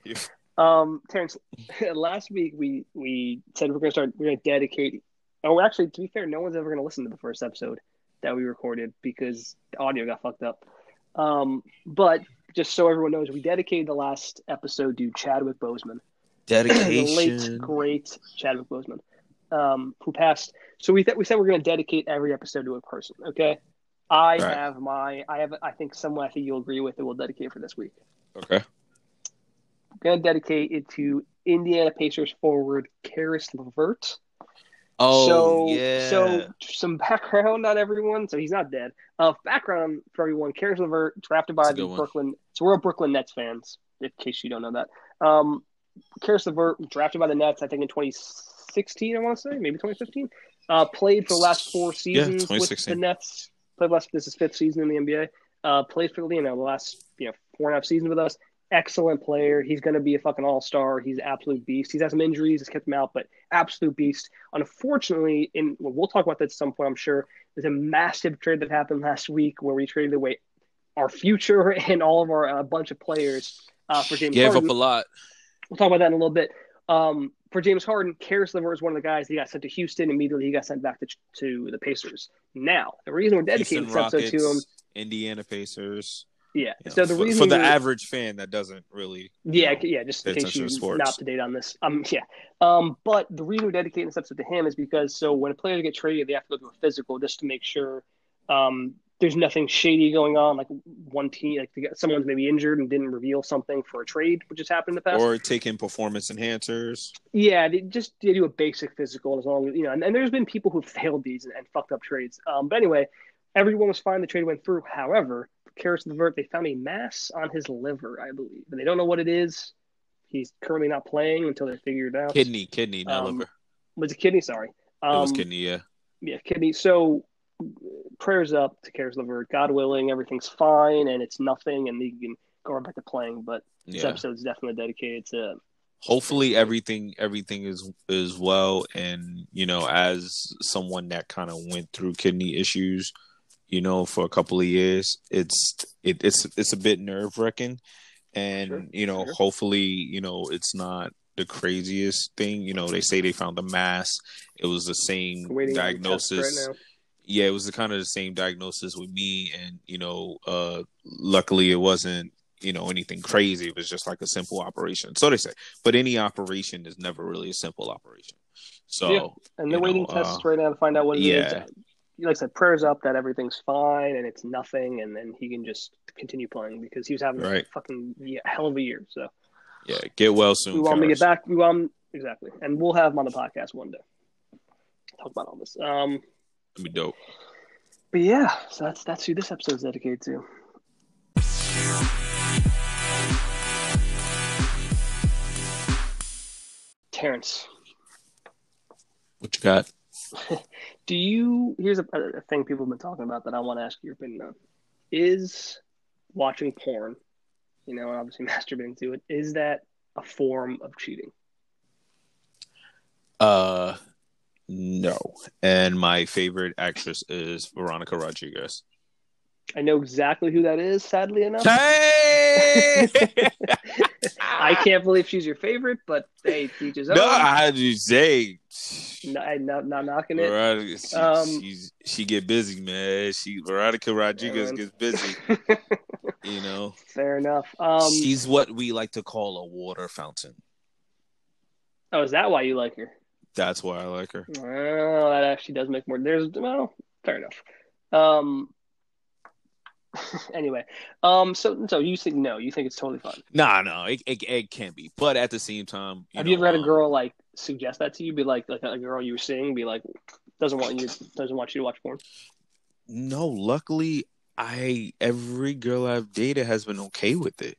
Um, Terrence, last week we we said we're gonna start. We're gonna dedicate. Oh, actually, to be fair, no one's ever gonna listen to the first episode that we recorded because the audio got fucked up. Um, but just so everyone knows, we dedicated the last episode to Chadwick Boseman, the late Dedication. great Chadwick Boseman, um, who passed. So we th- we said we're gonna dedicate every episode to a person. Okay. I Right. have my, I have, I think someone I think you'll agree with that we'll dedicate for this week. Okay. I'm going to dedicate it to Indiana Pacers forward Caris LeVert. Oh so, yeah. so some background on everyone. So he's not dead. Uh, background for everyone: Caris LeVert, drafted by the good one. Brooklyn. So we're all Brooklyn Nets fans, in case you don't know that. Um, Caris LeVert, drafted by the Nets, I think in 2016. I want to say maybe 2015. Uh, played for the last four seasons with the Nets. Played last. This is fifth season in the NBA. Uh, played for you know the last you know four and a half seasons with us. Excellent player. He's going to be a fucking all star. He's an absolute beast. He's had some injuries, it's kept him out, but absolute beast. Unfortunately, in well, we'll talk about that at some point. I'm sure there's a massive trade that happened last week where we traded away our future and all of our uh, bunch of players uh, for James Gave Harden. up a lot. We'll talk about that in a little bit. Um, for James Harden, Caris LeVert is one of the guys. He got sent to Houston. Immediately, he got sent back to to the Pacers. Now, the reason we're dedicating Houston this episode to him, Indiana Pacers. yeah. you so the for, reason for the average fan that doesn't really, Yeah, know, yeah, just in case you're not up to date on this. Um, yeah. Um, but the reason we're dedicating this episode to him is because so when a player get traded, they have to go through a physical just to make sure um there's nothing shady going on. Like one team, like they got- someone's maybe injured and didn't reveal something for a trade, which has happened in the past. or taking performance enhancers. Yeah, they just they do a basic physical as long as you know. And, and there's been people who failed these and, and fucked up trades. Um, but anyway, everyone was fine. The trade went through. However, Caris LeVert, they found a mass on his liver, I believe, and they don't know what it is. He's currently not playing until they figure it out. Kidney, kidney, not Um, liver. Was it kidney? Sorry. It was Um, kidney, yeah. yeah, kidney. So prayers up to Caris LeVert. God willing, everything's fine and it's nothing, and you can go right back to playing. But this Yeah. episode is definitely dedicated to Hopefully everything everything is is well and you know, as someone that kind of went through kidney issues, you know, for a couple of years, it's it, it's it's a bit nerve wracking. And, Sure, you know, sure. hopefully, you know, it's not the craziest thing. You know, they say they found the mass. It was the same waiting on tests diagnosis. right now. Yeah, it was the kind of the same diagnosis with me, and you know, uh, luckily it wasn't you know anything crazy. It was just like a simple operation. So they say, but any operation is never really a simple operation. So Yeah. And they're waiting know, tests uh, right now to find out what it is. yeah. Like I said, prayers up that everything's fine and it's nothing, and then he can just continue playing because he was having Right. a fucking yeah, hell of a year. So Yeah, get well soon. we want him to get back. We want him, exactly, and we'll have him on the podcast one day. Talk about all this. Um, That'd be dope. but yeah, so that's that's who this episode's dedicated to. Terrence, What you got? do you? Here's a, a thing people have been talking about that I want to ask your opinion on: Is watching porn, you know, and obviously masturbating to it, is that a form of cheating? Uh, no. And my favorite actress is Veronica Rodriguez. I know exactly who that is. Sadly enough, Hey! I can't believe she's your favorite, but hey, teach his own. No, I just say. No, I'm not, not knocking it. Veronica, she, Um, she's, she get busy, man. She Veronica Rodriguez man. gets busy. You know, Fair enough. Um, she's what we like to call a water fountain. oh, is that why you like her? That's why I like her. Well, that actually does make more. There's well, fair enough. Um. anyway, um. So, so you think no? You think it's totally fine? Nah, no, it, it, it can be, but at the same time, you Have know, you ever had a um, girl like suggest that to you? Be like, like a girl you were seeing, be like, doesn't want you, doesn't want you to watch porn. No, luckily, I every girl I've dated has been okay with it.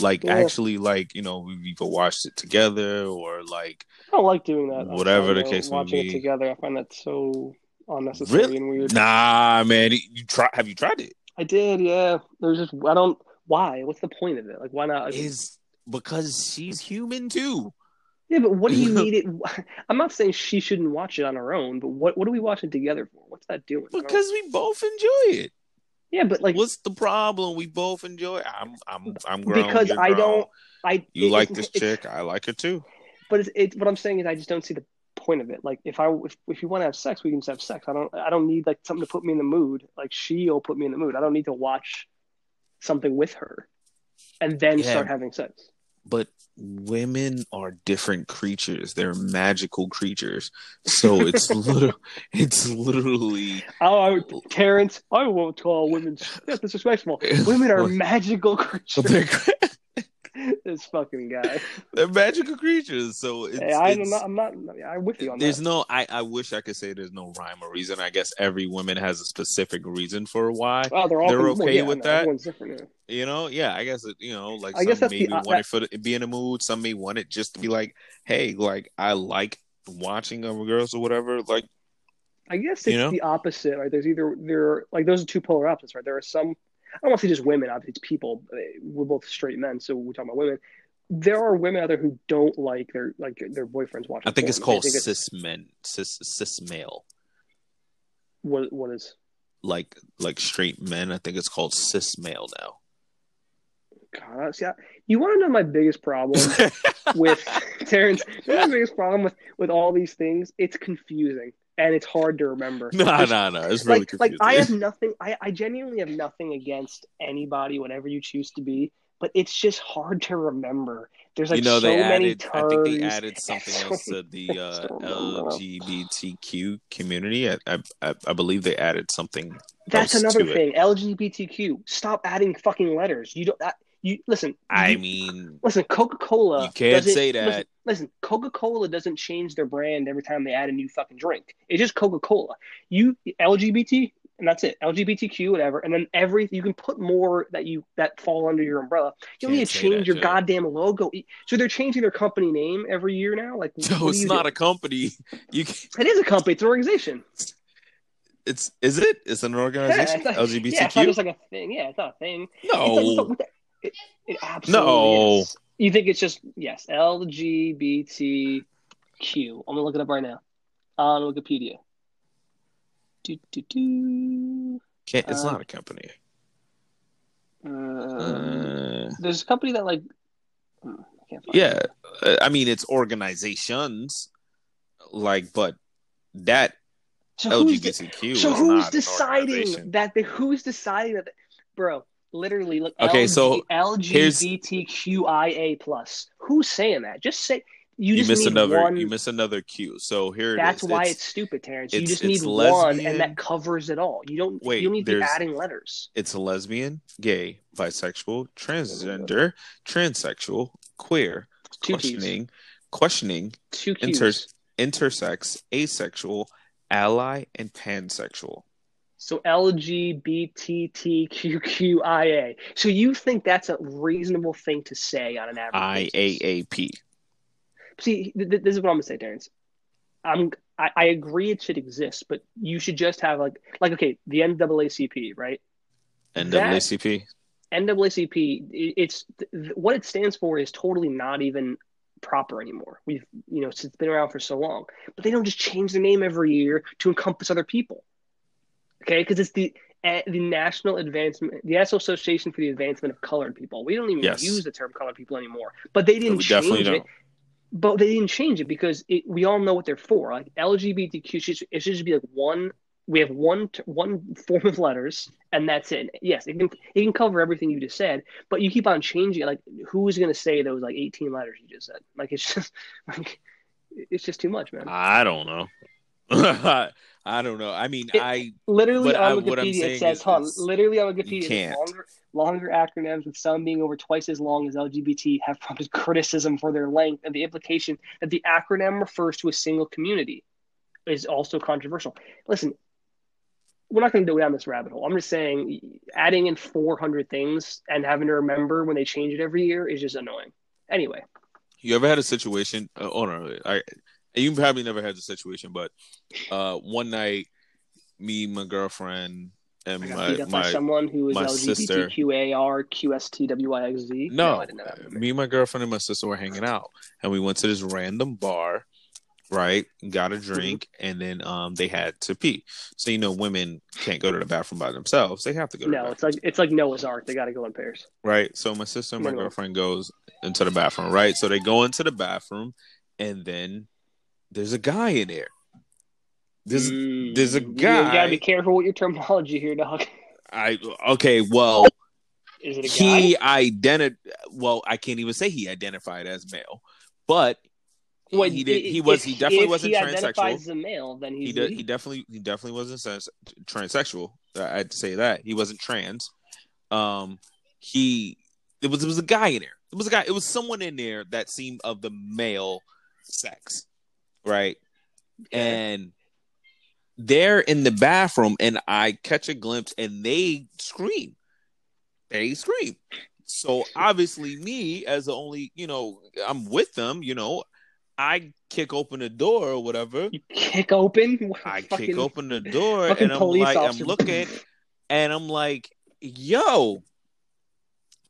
Like Yeah. actually, like you know, we've either watched it together or like I don't like doing that. Whatever the case may watching it together, I find that so unnecessary Really? and weird. nah, man. You try? Have you tried it? I did, yeah. There's just I don't. Why? What's the point of it? Like, why not? Is because she's human too. Yeah, but what do you need it? I'm not saying she shouldn't watch it on her own, but what what are we watching together for? What's that doing? Because we both enjoy it. Yeah, but like What's the problem? We both enjoy. I'm I'm I'm grown. because I grown. don't. I You it- like it's- this it's- chick? I like her too. but it's, it's what I'm saying is I just don't see the point of it. Like if I if, if you want to have sex, we can just have sex. I don't I don't need like something to put me in the mood. Like she'll put me in the mood. I don't need to watch something with her and then Yeah. start having sex. But women are different creatures. They're magical creatures. So it's little. It's literally. Oh, I, Terrence, I won't call women. That's disrespectful. Women are magical creatures. This fucking guy. they're magical creatures. So it's. Hey, I'm it's- not. I'm not. I'm with you on there's that. no. I, I wish I could say there's no rhyme or reason. I guess every woman has a specific reason for why. Oh, they're all they're okay yeah, with that? Different. Yeah. You know, yeah, I guess it, you know, like I some the- maybe uh, want it for the, be in a mood. Some may want it just to be like, hey, like I like watching other girls or whatever. Like, I guess it's You know? the opposite, right? There's either there like those are two polar opposites, right? There are some. I don't want to say just women. Obviously, it's people. Uh, We're both straight men, so we're talking about women. There are women out there who don't like their like their boyfriends watching. I think it's called think it's- cis men, cis cis male, What what is? like like straight men. I think it's called cis male now. God, see, I, you want to know my biggest problem with Terrence? my biggest problem with with all these things? It's confusing and it's hard to remember. no, no, no. It's really like, confusing. like I have nothing. I, I genuinely have nothing against anybody, whatever you choose to be. But it's just hard to remember. There's like you know, so they many terms. I think they added something so else to the uh. LGBTQ community. I, I I believe they added something. That's another to it. thing. LGBTQ. Stop adding fucking letters. You don't. That, you listen. I you- mean, listen. Coca Cola. You can't say that. Listen, listen Coca Cola doesn't change their brand every time they add a new fucking drink. It's just Coca Cola. You LGBT, and that's it. LGBTQ, whatever. And then every you can put more that you that fall under your umbrella. You don't need to change your goddamn logo. So they're changing their company name every year now. Like, no, it's not do? a company. You can, It is a company. It's an organization. it's is it? It's an Yeah, organization. it's not, LGBTQ. Yeah, it's not just like a thing. Yeah, it's not a thing. no, It's like- it, it absolutely No. is. You think it's just yes, LGBTQ. I'm gonna look it up right now on Wikipedia. Do, do, do. Can't, it's uh, not a company. Uh, Uh, there's a company that like. hmm, I yeah, it. uh, I mean it's organizations, like, but that So who's de- LGBTQ. so who's deciding that? The, who's deciding that? Bro, literally, look. Okay, LG, so LGBTQIA plus. Who's saying that? Just say. You You just miss need another. one. You miss another q So here that's is. why It's- it's, stupid, Terrence. You just need it's one, and that covers it all. You don't. Wait, you need to be adding letters. it's a lesbian, gay, bisexual, transgender, transsexual, queer, Two T's. questioning, questioning, Two Q's. inter- intersex, asexual, ally, and pansexual. So LGBTQQIA. So you think that's a reasonable thing to say on an average? IAAP. See, th- th- this is what I'm gonna say, Terrence. I'm I, I agree it should exist, but you should just have like like okay, the NAACP, right? NAACP. NAACP, i- it's th- what it stands for is totally not even proper anymore. We've you know since it's been around for so long, but they don't just change the name every year to encompass other people. Okay, because it's the eh, the National Advancement, the National Association for the Advancement of Colored People. We don't even Yes. use the term colored people anymore, but they didn't change it. But they didn't change it because it, we all know what they're for. Like LGBTQ, should, it should just be like one. We have one one form of letters, and that's it. Yes, it can it can cover everything you just said, but you keep on changing. it. Like, who is going to say those like eighteen letters you just said? Like, it's just like it's just too much, man. I don't know. I don't know. I mean, It- I Literally I- on what I'm Wikipedia saying it says, is- "Huh." Literally on you Wikipedia, longer longer acronyms with some being over twice as long as LGBT have prompted criticism for their length and the implication that the acronym refers to a single community is also controversial. Listen, we're not going to go down this rabbit hole. I'm just saying adding in 400 things and having to remember when they change it every year is just annoying. Anyway, You ever had a situation? Uh, oh no, I you probably never had the situation, but uh, one night, me, my girlfriend, and my beat up by my someone who is my sister- LGBTQAR no, I didn't know that. me, my girlfriend, and my sister were hanging out, and we went to this random bar, right? Got a drink, and then um they had to pee. So you know, women can't go to the bathroom by themselves; they have to go. To No, it's like it's like Noah's Ark. They got to go in pairs. right? So my sister and my Minimum. girlfriend goes into the bathroom, right? So they go into the bathroom, and then there's a guy in there. There's Mm, there's a guy. You gotta be careful with your terminology here, dog. I okay, well Is it a guy? he identi well I can't even say he identified as male, but Wait, he did he was he definitely wasn't he transsexual. as a male, then He did he definitely he definitely wasn't trans- transsexual. I'd say that he wasn't trans. Um, he it was it was a guy in there. It was a guy. It was someone in there that seemed of the male sex, right? And they're in the bathroom, and I catch a glimpse, and they scream. They scream. So obviously, me as the only, you know, I'm with them. You know, I kick open the door or whatever. you kick open. I Fucking- kick open the door and I'm like, officer. I'm looking, and I'm like, yo.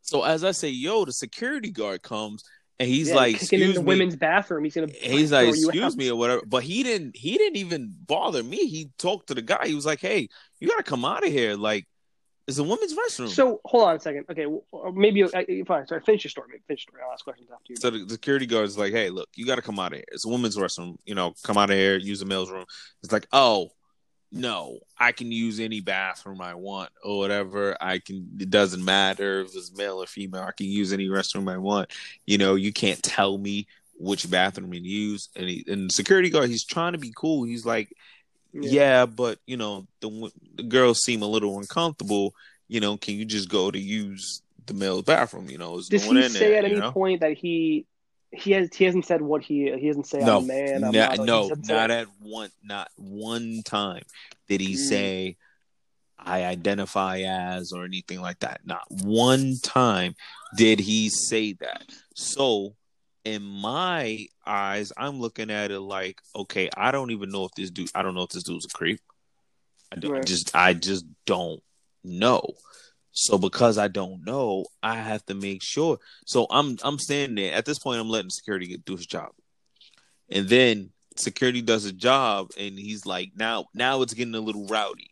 So as I say, yo, the security guard comes and he's Yeah, like, kicking in excuse the me. women's bathroom. He's gonna. He's like, excuse me or whatever. But he didn't. He didn't even bother me. He talked to the guy. He was like, hey, you gotta come out of here. Like, it's a women's restroom. So hold on a second. Okay, well, maybe uh, fine. Sorry, finish your story. Finish your story. I'll ask questions after you. So the security guard's like, "Hey, look, you got to come out of here. It's a women's restroom. You know, come out of here. Use the male's room." It's like, "Oh, no, I can use any bathroom I want or whatever. I can. It doesn't matter if it's male or female. I can use any restroom I want. You know, you can't tell me which bathroom to use." And, he, and the security guard, he's trying to be cool. He's like, "Yeah, but you know, the the girls seem a little uncomfortable. You know, can you just go to use?" The male's bathroom, you know, there's Does he in say there. at any know? point that he he has he hasn't said what he he hasn't said. no, I'm man I'm not, not, no, say at one, not one time did he Mm. say I identify as or anything like that. Not one time did he say that. So, in my eyes, I'm looking at it like, okay, I don't even know if this dude, I don't know if this dude's a creep. I don't I Right. just, I just don't know. So because I don't know, I have to make sure. So I'm I'm standing there. At this point, I'm letting security get do his job. And then security does a job and he's like, now now it's getting a little rowdy.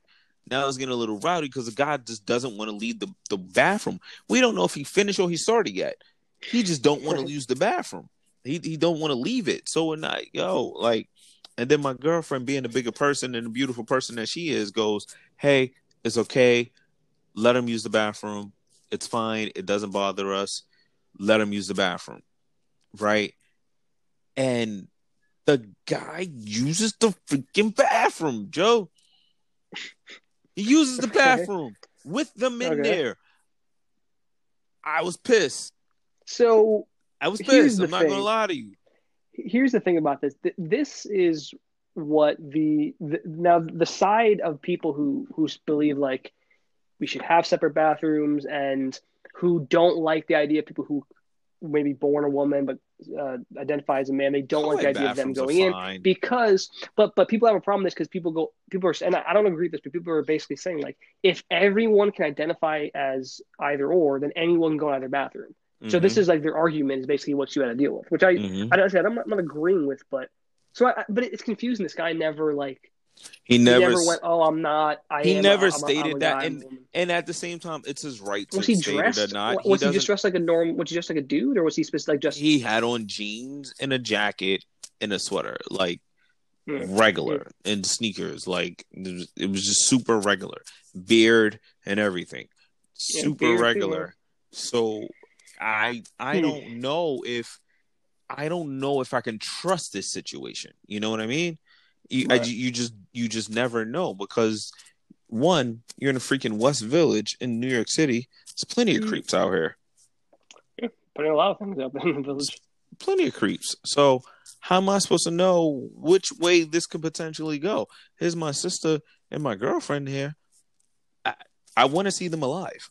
Now it's getting a little rowdy because the guy just doesn't want to leave the, the bathroom. We don't know if he finished or he started yet. He just don't want to use the bathroom. He he don't want to leave it. So we're not, yo, like, and then my girlfriend, being a bigger person and the beautiful person that she is, goes, Hey, it's okay. Let them use the bathroom. It's fine. It doesn't bother us. Let them use the bathroom. Right? and the guy uses the freaking bathroom, Joe. He uses the bathroom with them in okay. there. I was pissed. So I was pissed. I'm not thing. gonna lie to you. Here's the thing about this. This is what the, the now the side of people who who believe like we should have separate bathrooms and who don't like the idea of people who maybe born a woman but uh, identify as a man they don't like the idea of them going in because but but people have a problem with this because people go people are and I, I don't agree with this but people are basically saying like if everyone can identify as either or then anyone can go in either bathroom mm-hmm. so this mm-hmm. is like their argument is basically what you had to deal with which i mm-hmm. i don't say i'm not, I'm not agreeing with but so, I, but it's confusing. This guy never like he never, he never went. Oh, I'm not. I he am, never I'm, stated I'm that, and and at the same time, it's his right to was he state dressed, it or not. Was he, he just dressed like a norm? Was he just like a dude, or was he supposed like just? He had on jeans and a jacket and a sweater, like mm. regular, mm. and sneakers. Like it was, it was, just super regular, beard and everything, super yeah, regular. So I I hmm. don't know if I don't know if I can trust this situation. You know what I mean? You, right. I, you just you just never know because one, you're in a freaking West Village in New York City. There's plenty of mm. creeps out here. Yeah, putting a lot of things up in the village. Plenty of creeps. So how am I supposed to know which way this could potentially go? Here's my sister and my girlfriend here. I, I want to see them alive.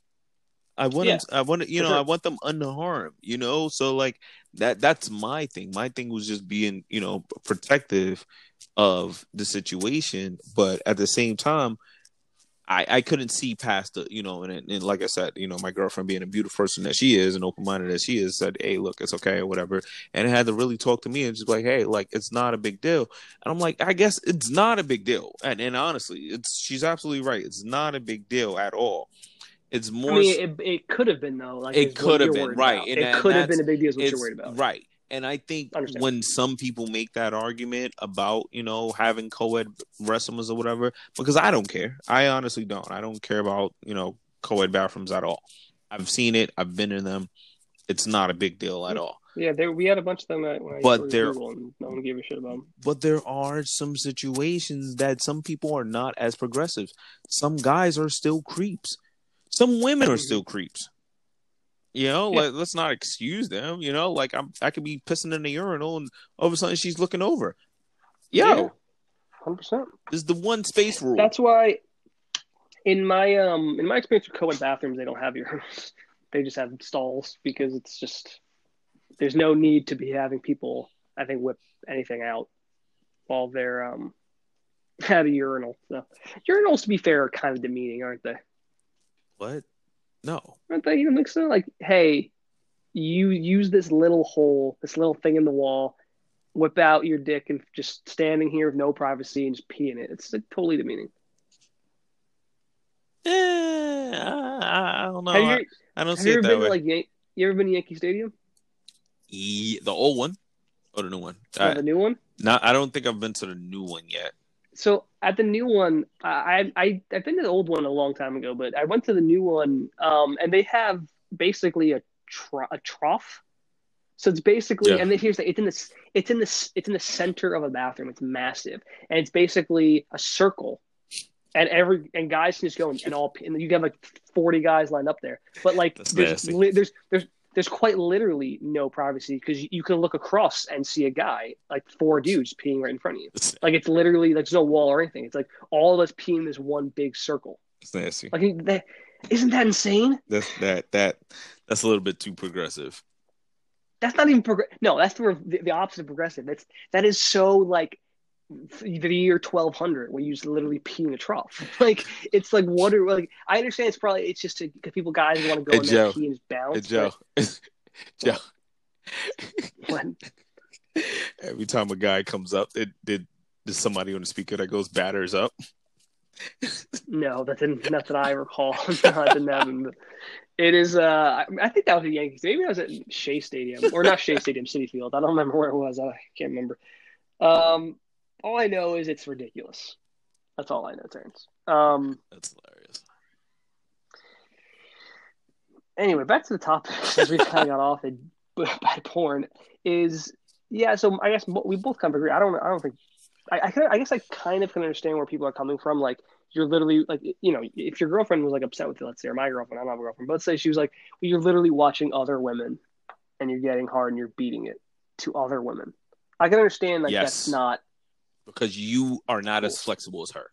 I want yeah, them, I want you know sure. I want them unharmed, you know. So like that that's my thing. My thing was just being you know protective of the situation, but at the same time, I I couldn't see past the you know and, and like I said, you know my girlfriend being a beautiful person that she is and open minded as she is said, hey look it's okay or whatever, and had to really talk to me and just like hey like it's not a big deal, and I'm like I guess it's not a big deal, and and honestly it's she's absolutely right, it's not a big deal at all it's more. I mean, it, it could have been though. Like it could have been right. It could have been a big deal. Is what you're worried about, right? And I think when some people make that argument about you know having co-ed restrooms or whatever, because I don't care. I honestly don't. I don't care about you know co-ed bathrooms at all. I've seen it. I've been in them. It's not a big deal at mm. all. Yeah, there we had a bunch of them at, when but there, no one gave a shit about them. But there are some situations that some people are not as progressive. Some guys are still creeps. Some women are still creeps. You know, yeah. like let's not excuse them. You know, like I'm, I could be pissing in the urinal, and all of a sudden she's looking over. Yo, hundred percent. This is the one space rule. That's why, in my um, in my experience with co-ed bathrooms, they don't have urinals. they just have stalls because it's just there's no need to be having people. I think whip anything out while they're um at a urinal. So urinals, to be fair, are kind of demeaning, aren't they? What? No. Aren't they? You think so? Like, hey, you use this little hole, this little thing in the wall, whip out your dick, and just standing here with no privacy and just pee in it. It's like, totally demeaning. Eh, I, I don't know. You, I, I, don't see it that way. like, you ever been to Yankee Stadium? Yeah, the old one or the new one? Oh, the new one? No, I don't think I've been to the new one yet so at the new one, I, I I've been to the old one a long time ago, but I went to the new one, um, and they have basically a tr- a trough. So it's basically, yeah. and then here's the, it's in this, it's in this, it's in the center of a bathroom. It's massive, and it's basically a circle, and every and guys can just go and, and all, and you have like forty guys lined up there. But like, there's, there's there's there's quite literally no privacy because you can look across and see a guy like four dudes peeing right in front of you. It's, Like it's literally like there's no wall or anything. It's like all of us peeing in this one big circle. It's nasty. Like that, isn't that insane? That's that that that's a little bit too progressive. That's not even progressive. No, that's the, the opposite of progressive. That's that is so like the year 1200 when you just literally pee in a trough. Like it's like what are like I understand it's probably it's just because people guys want to go hey, in Joe. pee and just bounce. Hey, Joe, but... Joe. when every time a guy comes up, it did there's somebody on the speaker that goes batters up. no, that didn't. Not that I recall. no, didn't happen. But it is. Uh, I think that was the Yankees. Maybe I was at Shea Stadium or not Shea Stadium, Citi Field. I don't remember where it was. I can't remember. Um, all I know is it's ridiculous. That's all I know, Terrence. Um, That's hilarious. Anyway, back to the topic as we kind of got off it by porn is Yeah, so I guess we both kind of agree. I don't. I don't think. I, I, can, I guess I kind of can understand where people are coming from. Like you're literally like you know if your girlfriend was like upset with you, let's say, or my girlfriend, I don't have a girlfriend, but let's say she was like, well, you're literally watching other women, and you're getting hard and you're beating it to other women. I can understand like yes. that's not because you are not as flexible as her.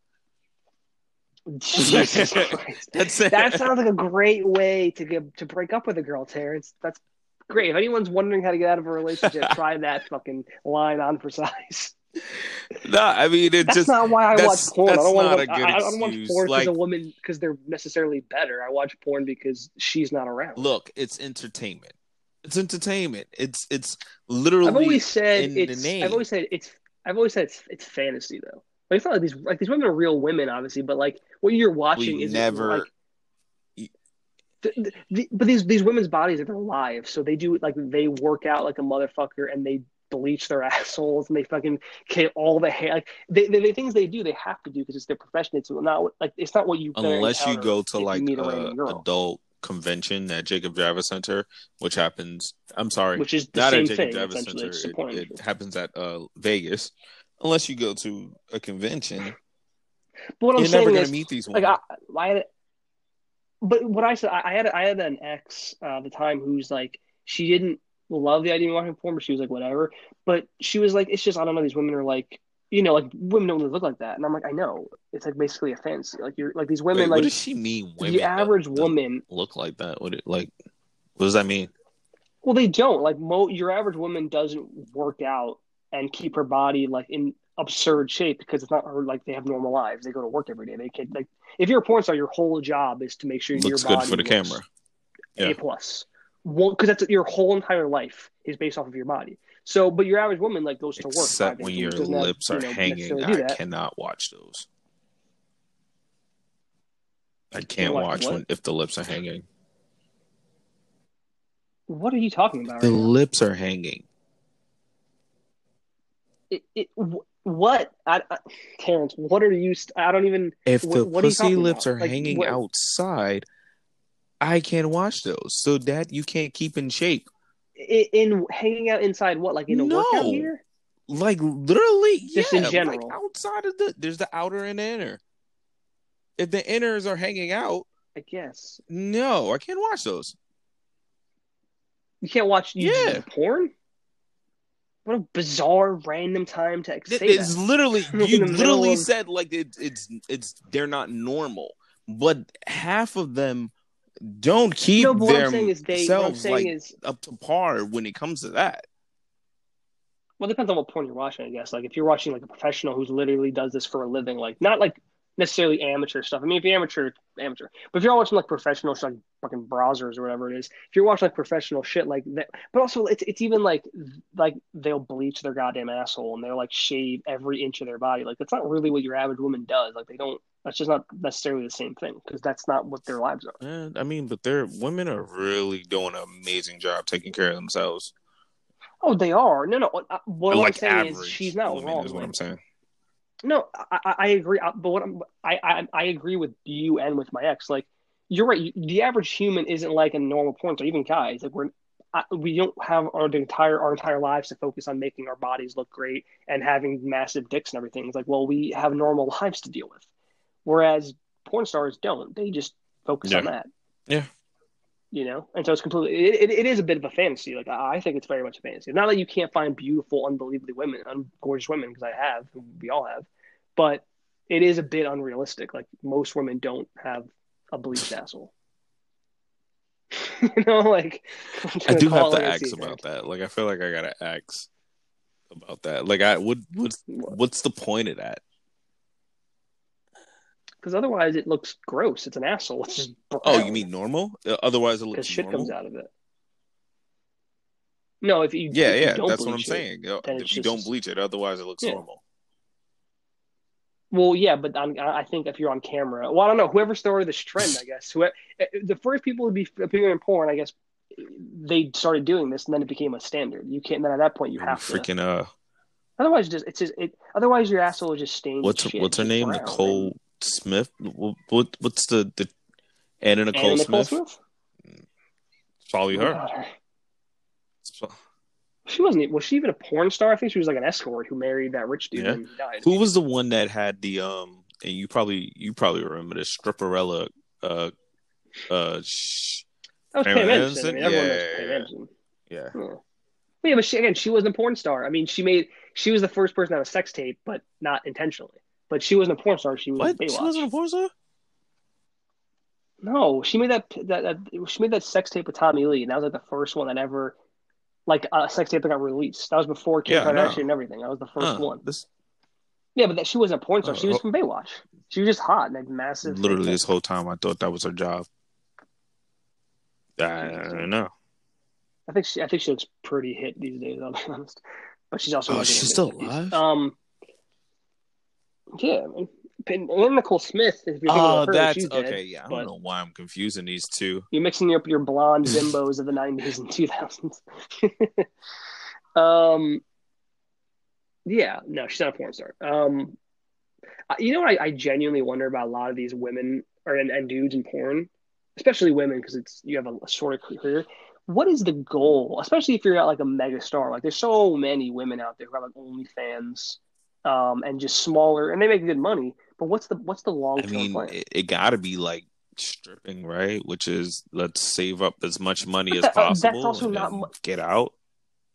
Jesus Christ. That's it. That sounds like a great way to get to break up with a girl, Terrence. That's great. If anyone's wondering how to get out of a relationship, try that fucking line on for size. No, I mean it that's just not why I watch porn. I don't want to. I, I, don't watch porn like, because a woman because they're necessarily better. I watch porn because she's not around. Look, it's entertainment. It's entertainment. It's it's literally. I've always said it's. I've always said it's. I've always said it's, it's fantasy though. Like it's not like these like these women are real women, obviously, but like what you're watching we is never. Like, the, the, but these these women's bodies are alive, so they do like they work out like a motherfucker, and they bleach their assholes, and they fucking get all the hair. Like they, they, the things they do, they have to do because it's their profession. It's not like it's not what you unless you go to like a adult convention at Jacob Javits Center, which happens. I'm sorry, which is not at Jacob Javits Center. It, it happens at uh, Vegas. Unless you go to a convention, but what I'm you're saying never going to meet these women. Like I, I had, but what I said, I had I had an ex uh, at the time who's like she didn't love the idea of watching porn, but she was like whatever. But she was like, it's just I don't know. These women are like you know, like women don't really look like that. And I'm like, I know. It's like basically a fantasy. Like you're like these women. Wait, like, what does she mean? Women the average woman look like that. What it like? What does that mean? Well, they don't. Like mo, your average woman doesn't work out and keep her body like in absurd shape because it's not her like they have normal lives. They go to work every day. They can like if you're a porn star, your whole job is to make sure looks your good for the camera. Yeah. A plus. One because that's your whole entire life is based off of your body. So, but your average woman like goes to work. Except when your lips have, are you know, hanging, I cannot watch those. I can't watch when if the lips are hanging. What are you talking about? The right lips are hanging. It, it, what, I, I, Terrence? What are you? St- I don't even. If the what, pussy lips about? are like, hanging what? outside, I can't watch those. So that you can't keep in shape in, in hanging out inside what like in a no. workout gear? Like literally, just yeah, in general. Like outside of the there's the outer and inner. If the inners are hanging out, I guess. No, I can't watch those. You can't watch yeah. porn. What a bizarre random time to say It's that. literally you literally of... said like it, it's it's they're not normal, but half of them don't keep no, themselves like is, up to par when it comes to that. Well, it depends on what porn you're watching, I guess. Like if you're watching like a professional who's literally does this for a living, like not like necessarily amateur stuff. I mean, if you're amateur, amateur. But if you're watching like professional shit, like fucking Brazzers or whatever it is, if you're watching like professional shit like that, but also it's it's even like like they'll bleach their goddamn asshole and they'll like shave every inch of their body. Like that's not really what your average woman does. Like they don't. That's just not necessarily the same thing because that's not what their lives are. Yeah, I mean, but they're women are really doing an amazing job taking care of themselves. Oh, they are. No, no. Uh, what like I'm saying is she's not wrong. Is what I'm saying. No, I, I agree. Uh, but what I'm, I, I I agree with you and with my ex. Like you're right. The average human isn't like a normal porn star. Even guys, like we're we don't have our entire our entire lives to focus on making our bodies look great and having massive dicks and everything. It's like, well, we have normal lives to deal with, whereas porn stars don't. They just focus yeah. on that. Yeah. You know, and so it's completely. It, it, is a bit of a fantasy. Like I think it's very much a fantasy. Not that you can't find beautiful, unbelievably women, gorgeous women, because I have, we all have, but it is a bit unrealistic. Like most women don't have a bleached asshole. you know, like I do have to ask about that. Like I feel like I gotta ask about that. Like I would what's what's the point of that? Because otherwise it looks gross. It's an asshole. It's just brown. Oh, you mean normal? Uh, otherwise it looks shit normal? comes out of it. No, if you yeah if yeah you that's what I'm it, saying. If you don't bleach it, otherwise it looks yeah. normal. Well, yeah, but I'm, i think if you're on camera, well, I don't know. Whoever started this trend, I guess, whoever, eh, the first people to be appearing in porn, I guess, they started doing this, and then it became a standard. You can't. Then at that point, you have freaking to. uh. Otherwise, just it's just it. Otherwise, your asshole is just stained. What's shit, what's her name? Brown, Nicole? Smith. What, what what's the the Anna Nicole, Anna Nicole Smith? Smith? Probably her. She wasn't. Was she even a porn star? I think she was like an escort who married that rich dude Yeah. and died. Who was the one that had the um? And you probably you probably remember the stripperella. Uh, uh, sh- That was Pam Anderson. I mean, everyone Yeah, knows yeah, Pam yeah. Anderson. yeah. Yeah. But yeah, but she, again, she wasn't a porn star. I mean, she made she was the first person have a sex tape, but not intentionally. But she wasn't a porn star. She was What? She wasn't a porn star. No, she made that, that that she made that sex tape with Tommy Lee, and that was like the first one that ever like a sex tape that got released. That was before Kim Yeah. Kardashian and everything. That was the first Huh, one. This Yeah, but that she wasn't a porn star. Oh, she was oh. from Baywatch. She was just hot and had massive. literally this whole time I thought that was her job. I don't know. I think she I think she looks pretty hit these days. I'll be honest, but she's also Oh, like she's still alive? Um, yeah, I mean, Anna Nicole Smith. If you're Oh, her, that's she's dead. okay. Yeah, I don't know why I'm confusing these two. You're mixing up your blonde bimbos of the '90s and 2000s. um, yeah, no, she's not a porn star. Um, you know what? I, I genuinely wonder about a lot of these women or and, and dudes in porn, especially women, because it's you have a, a shorter career. What is the goal? Especially if you're not like a mega star. Like there's so many women out there who have like OnlyFans, um, and just smaller, and they make good money. But what's the what's the long I term mean, plan? it, it got to be like stripping, right? Which is let's save up as much money as that- uh, that's possible also not get out.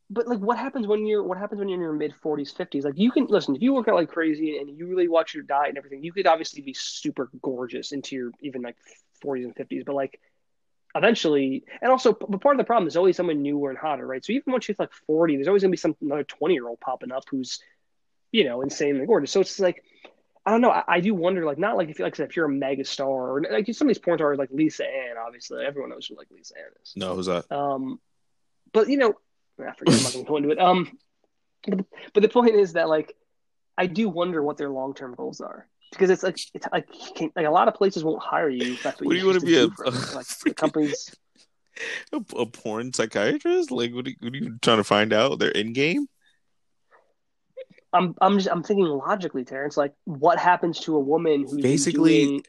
But like, what happens when you're what happens when you're in your mid forties, fifties? Like, you can listen if you work out like crazy and you really watch your diet and everything. You could obviously be super gorgeous into your even like forties and fifties. But like, eventually, and also, but part of the problem is always someone newer and hotter, right? So even once you hit like forty, there's always gonna be some another twenty year old popping up who's, you know, insanely gorgeous. So it's like. I don't know. I, I do wonder, like, not like if, like if you're a mega star or like some of these porn stars, like Lisa Ann. Obviously, everyone knows who like Lisa Ann is. No, who's that? Um, but you know, I forget. I'm not going to go into it. Um, but, but the point is that like, I do wonder what their long term goals are because it's like it's like like a lot of places won't hire you. If that's what, What do you you wanna be, a- a like the freaking- companies? A, a porn psychiatrist? Like, what are, you, what are you trying to find out? Their end game? I'm I'm just I'm thinking logically, Terrence. Like, what happens to a woman who's Basically- doing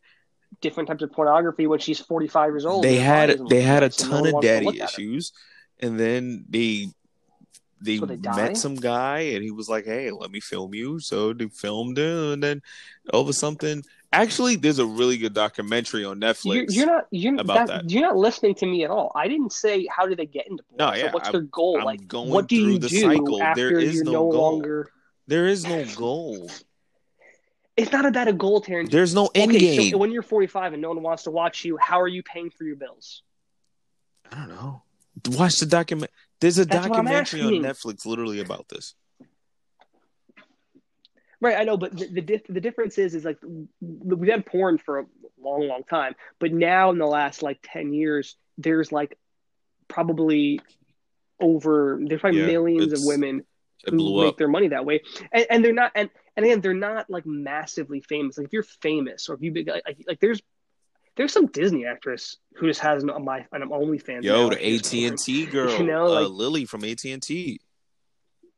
different types of pornography when she's 45 years old? they had they had a so ton of daddy look at her. issues, and then they they, So they met some guy, and he was like, "Hey, let me film you." So they filmed him, and then over something. Actually, there's a really good documentary on Netflix. You're, you're not you're about that, that. you're not listening to me at all. I didn't say how did they get into porn. No, So yeah, what's I'm- their goal? I'm like, going what do through you the do cycle. after There is you're no no, goal. longer? There is no goal. It's not about a goal, Terrence. There's no end okay, game. so when you're 45 and no one wants to watch you, how are you paying for your bills? I don't know. Watch the document. There's a That's documentary on. Netflix literally about this. Right, I know, but the the, dif- the difference is is like we've had porn for a long, long time, but now in the last like 10 years, there's like probably over there's probably Yeah, millions of women It who blew make up. their money that way, and, and they're not and and again they're not like massively famous. Like if you're famous or if you big like, like, like there's there's some Disney actress who just has an, my an OnlyFans. Yo, the like, AT and T girl, You know, uh, Lily from AT and T.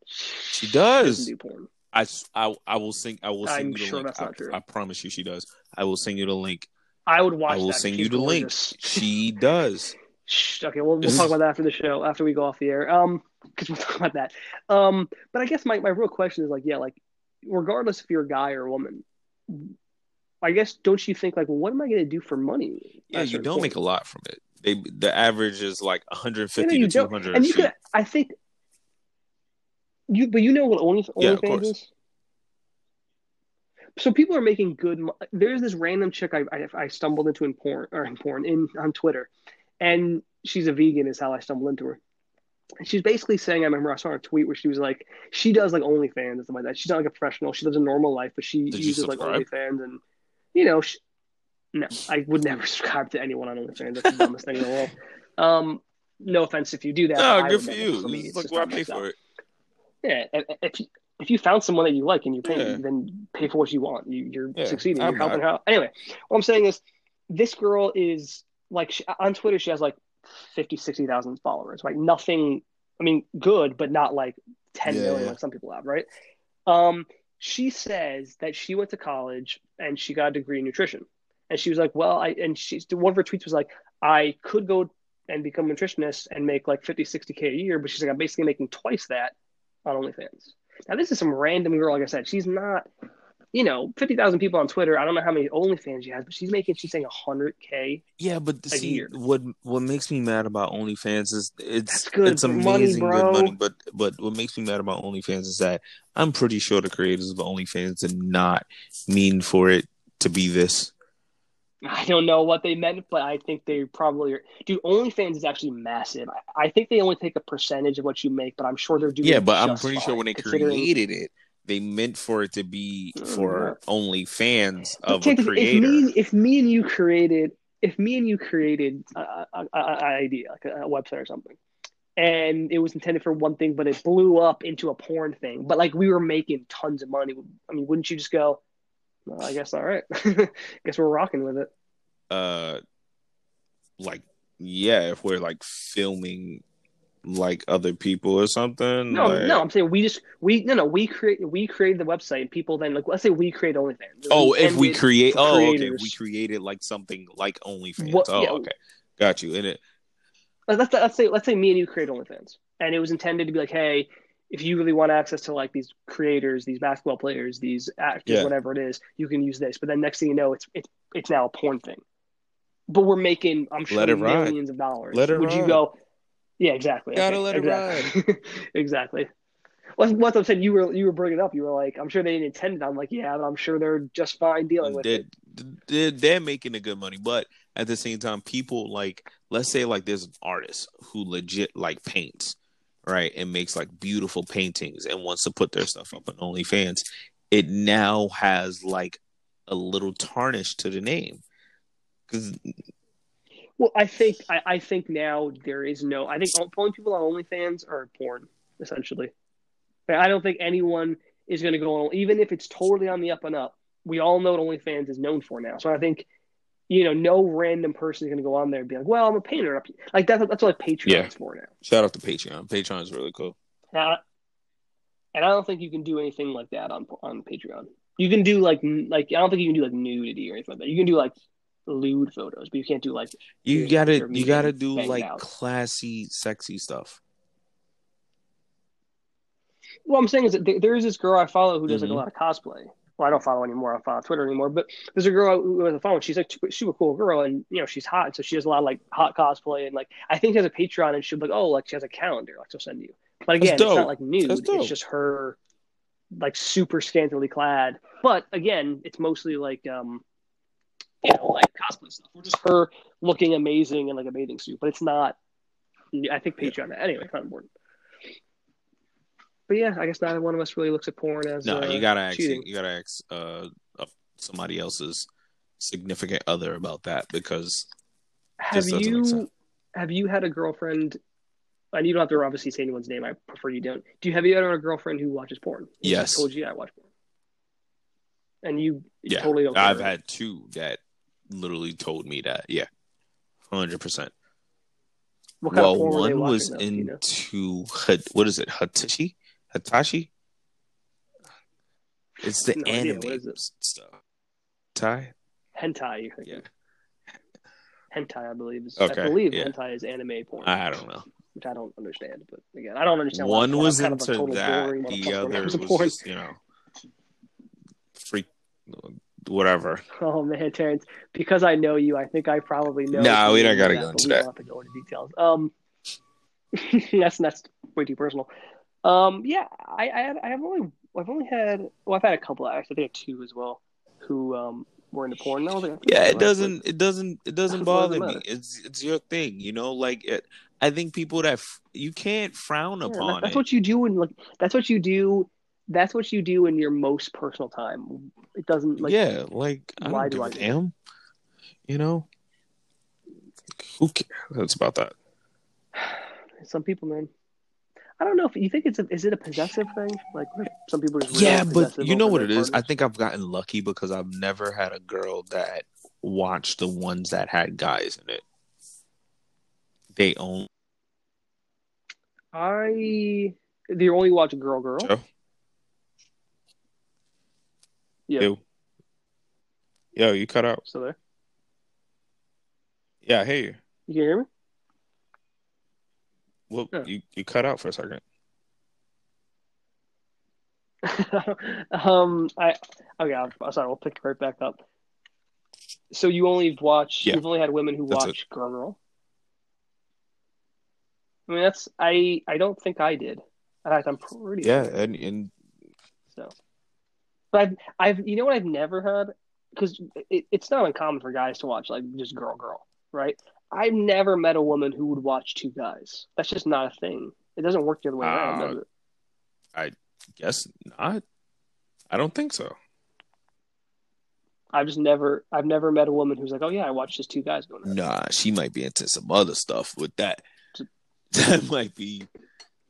She does. do. I, I, I will sing. I will sing I'm you the sure link. that's I, not true. I promise you, she does. I will sing you the link. I would watch. I will sing you the link. She does. Okay, we'll, we'll talk about that after the show, after we go off the air. Um, because we'll talk about that. Um, but I guess my, my real question is like, yeah, like, regardless if you're a guy or a woman, I guess don't you think like, well, what am I going to do for money? Yeah, you don't point? make a lot from it. They the average is like You 150 know, you to 200. and you could, I think, you, but you know what Only Yeah, OnlyFans course. is. So people are making good. mo- There's this random chick I, I I stumbled into in porn or in porn in on Twitter, and she's a vegan. Is how I stumbled into her. She's basically saying, I remember I saw her tweet where she was like, she does like OnlyFans and stuff like that. She's not like a professional. She lives a normal life, but she Did uses like? OnlyFans and, you know, she, no, I would never subscribe to anyone on OnlyFans. That's the dumbest thing in the world. Um, no offense if you do that. No, good for you. Me, It's like why not pay for it? Yeah, if if you, if you found someone that you like and you pay, Yeah. then pay for what you want. You, you're Yeah, succeeding. I'm You're helping her out. Anyway, what I'm saying is, this girl is like she, on Twitter. She has like 50, 60,000 followers. Right, nothing. I mean, good, but not like ten Yeah, million yeah. like some people have. Right. Um, she says that she went to college and she got a degree in nutrition, and she was like, "Well, I," and she's, one of her tweets was like, "I could go." and become a nutritionist and make like 50, 60K a year, but she's like, I'm basically making twice that on OnlyFans. Now, this is some random girl, like I said. She's not, you know, 50,000 people on Twitter. I don't know how many OnlyFans she has, but she's making, she's saying 100K. Yeah, but a see, year. what what makes me mad about OnlyFans is it's That's good it's amazing bro. good money, but but what makes me mad about OnlyFans is that I'm pretty sure the creators of OnlyFans did not mean for it to be this. I don't know what they meant, but I think they probably are. Dude, OnlyFans is actually massive. I, I think they only take a percentage of what you make, but I'm sure they're doing Yeah, but I'm pretty sure when they created it, they meant for it to be for only fans of a creator. If me, if me and you created, if me and you created a, a, a, a idea like a, a website or something, and it was intended for one thing, but it blew up into a porn thing, but like we were making tons of money. I mean, wouldn't you just go? Well, I guess all right. guess we're rocking with it. uh like yeah if we're like filming like other people or something No, like- no, I'm saying we just we no no we create we created the website and people then like let's say we create OnlyFans. oh if we create oh okay we created like something like OnlyFans What- oh yeah. okay got you and it let's let's say let's say me and you create OnlyFans, and it was intended to be like, hey, if you really want access to like these creators, these basketball players, these actors, Yeah. whatever it is, you can use this. But then next thing you know, it's it's it's now a porn thing. But we're making, I'm sure, it ride. millions of dollars. Let it Would you go? Yeah, exactly. Gotta let it exactly. exactly. Well, what I'm saying, you were you were bringing it up. You were like, I'm sure they didn't intend it. I'm like, yeah, but I'm sure they're just fine dealing with they're, it. they're, they're making a good money but at the same time people like let's say like there's an artist who legit like paints right and makes like beautiful paintings and wants to put their stuff up on OnlyFans it now has like a little tarnish to the name because Well, I think I, I think now there is no. I think only people on OnlyFans are porn essentially. I don't think anyone is going to go on, even if it's totally on the up and up. We all know what OnlyFans is known for now. So I think, you know, no random person is going to go on there and be like, "Well, I'm a painter." Like that's that's what Patreon's Yeah. for now. shout out to Patreon Patreon is really cool Now, and I don't think you can do anything like that on on Patreon. You can do like like I don't think you can do like nudity or anything like that. You can do like lewd photos, but you can't do like you gotta you gotta do like out. classy sexy stuff What I'm saying is that there- is this girl I follow who does like Mhm. a lot of cosplay. Well, I don't follow anymore. I don't follow Twitter anymore. But there's a girl who has a phone. She's like super, cool girl, and you know she's hot, so she does a lot of like hot cosplay, and like I think she has a Patreon, and she'll be like, oh, like she has a calendar, like she'll send you. But again, it's not like nude. It's just her, like super scantily clad. But again, it's mostly like um, you know, like cosplay stuff, or just her looking amazing in like a bathing suit. But it's not. I think Patreon. Anyway, it's not important. But yeah, I guess neither one of us really looks at porn as no uh, you gotta ask cheating. you gotta ask uh, somebody else's significant other about that because Have Just doesn't make you have you had a girlfriend? And you don't have to obviously say anyone's name. I prefer you don't. Do you have you ever had a girlfriend who watches porn? Yes. Told you I watch porn. And you, you yeah totally don't. I've had two that literally told me that yeah 100% well of porn were they one was watching, though? You know? into what is it hatashi hatashi it's the No idea. anime What is it? stuff tai hentai. you think. yeah Hentai, I believe. Is, Okay, I believe yeah. hentai is anime porn, i don't know which I don't understand. But again, I don't understand. a lot of one was I'm of a into that the motherfucker when it other was just you know freak whatever Oh man, Terrence, because I know you, I think I probably know. Nah, we don't gotta go but into we don't have to go into details. Um, that's that's way too personal. Um, yeah, I I have, I have only I've only had well I've had a couple actually I think two as well who um were into porn. And I was like, yeah it doesn't it doesn't it doesn't bother me it's it's your thing you know like it, i think people that f- you can't frown yeah, that- upon that's it what you do and like that's what you do. That's what you do in your most personal time. It doesn't like yeah like i why do I a do damn you know who cares that's about that some people, man. I don't know if you think it's a is it a possessive thing? Like some people just yeah but you know what it is i think i've gotten lucky because i've never had a girl that watched the ones that had guys in it they own I do you only watch Girl Girl? Yeah. Yo. Yo, you cut out. Still there? Yeah, I hear you. You can hear me? Well, Yeah. you, you cut out for a second. um, I okay. I'm sorry. We'll pick it right back up. So you only watch. Yeah. You've only had women who That's watch Girl Girl. I mean, that's I. I don't think I did. In fact, I'm pretty Yeah, sure. and and So, but I've, I've, you know what I've never had because it, it's not uncommon for guys to watch like just Girl Girl, right? I've never met a woman who would watch two guys. That's just not a thing. It doesn't work the other way around, Uh, does it? I guess not. I don't think so. I've just never, I've never met a woman who's like, oh yeah, I watch just two guys going. it." Nah, she might be into some other stuff with that. That might be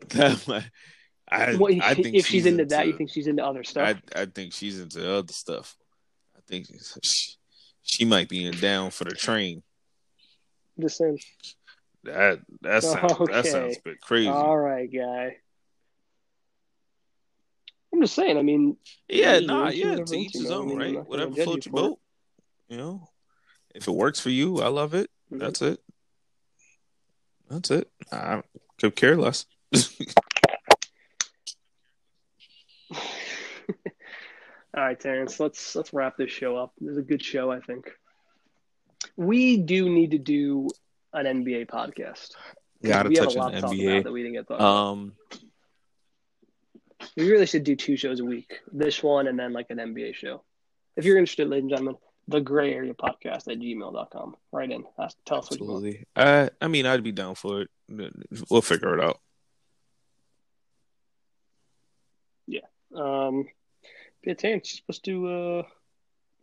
that might. I, I think if she's, into, that, you think she's into other stuff? I I think she's into other stuff. I think she, she might be in down for the train. just saying. That that sounds Okay. that sounds a bit crazy. All right, guy. I'm just saying. I mean, yeah, nah, yeah. To each his you know, I own, right? Whatever floats your for it. boat. You know, if it works for you, I love it. Mhm. That's it. That's it. I could care less. All right, Terrence. Let's let's wrap this show up. This is a good show, I think. We do need to do an NBA podcast. Gotta we touch have a lot on to talk about NBA. that we didn't get to. Um, we really should do two shows a week. This one and then like an NBA show. If you're interested, ladies and gentlemen, the gray area podcast at gmail.com. Right in. Ask, tell us what you want. I I mean, I'd be down for it. We'll figure it out. Yeah. Um, yeah, Terrence, you're supposed to, uh,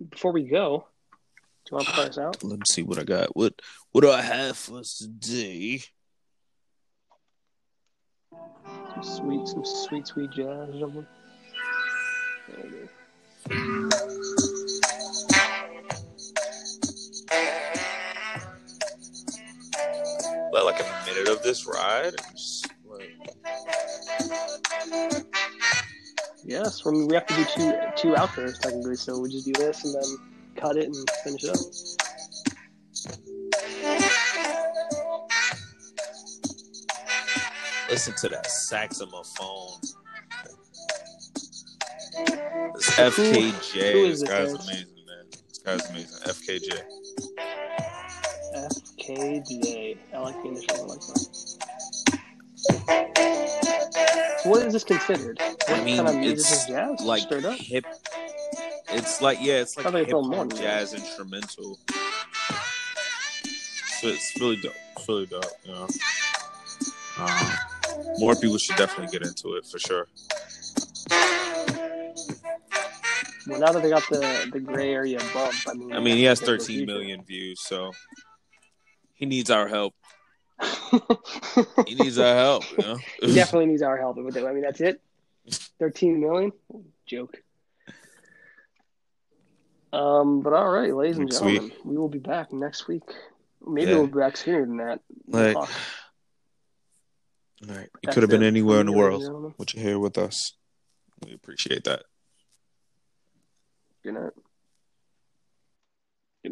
before we go, do you want to play us out? Let me see what I got. What what do I have for us today? Some sweet, some sweet, sweet jazz or something. There it is. Let like a minute of this ride. And just, like, Yes, I mean, we have to do two two outros technically, so we just do this and then cut it and finish it up. Listen to that saxophone. This FKJ. who is this guy's amazing, man. This guy's amazing. FKJ. FKJ. I like the initial. I like that. What is this considered? What I mean, kind of it's is jazz? like straight up. hip. It's like yeah, it's like hip it's a little more hop jazz instrumental. So it's really dope. It's really dope. Know, um, more people should definitely get into it for sure. Well, now that they got the the gray area bump, I mean, I mean, he has that's a 13 future. million views, so he needs our help. He needs our help. You know, he definitely needs our help with it. I mean, that's it. Thirteen million. Joke. Um, but all right, ladies and Next gentlemen, we will be back next week. Maybe Yeah. we'll be back sooner than that. Like- All right, you could have been anywhere in the world, but you're here with us. We appreciate that. Good night.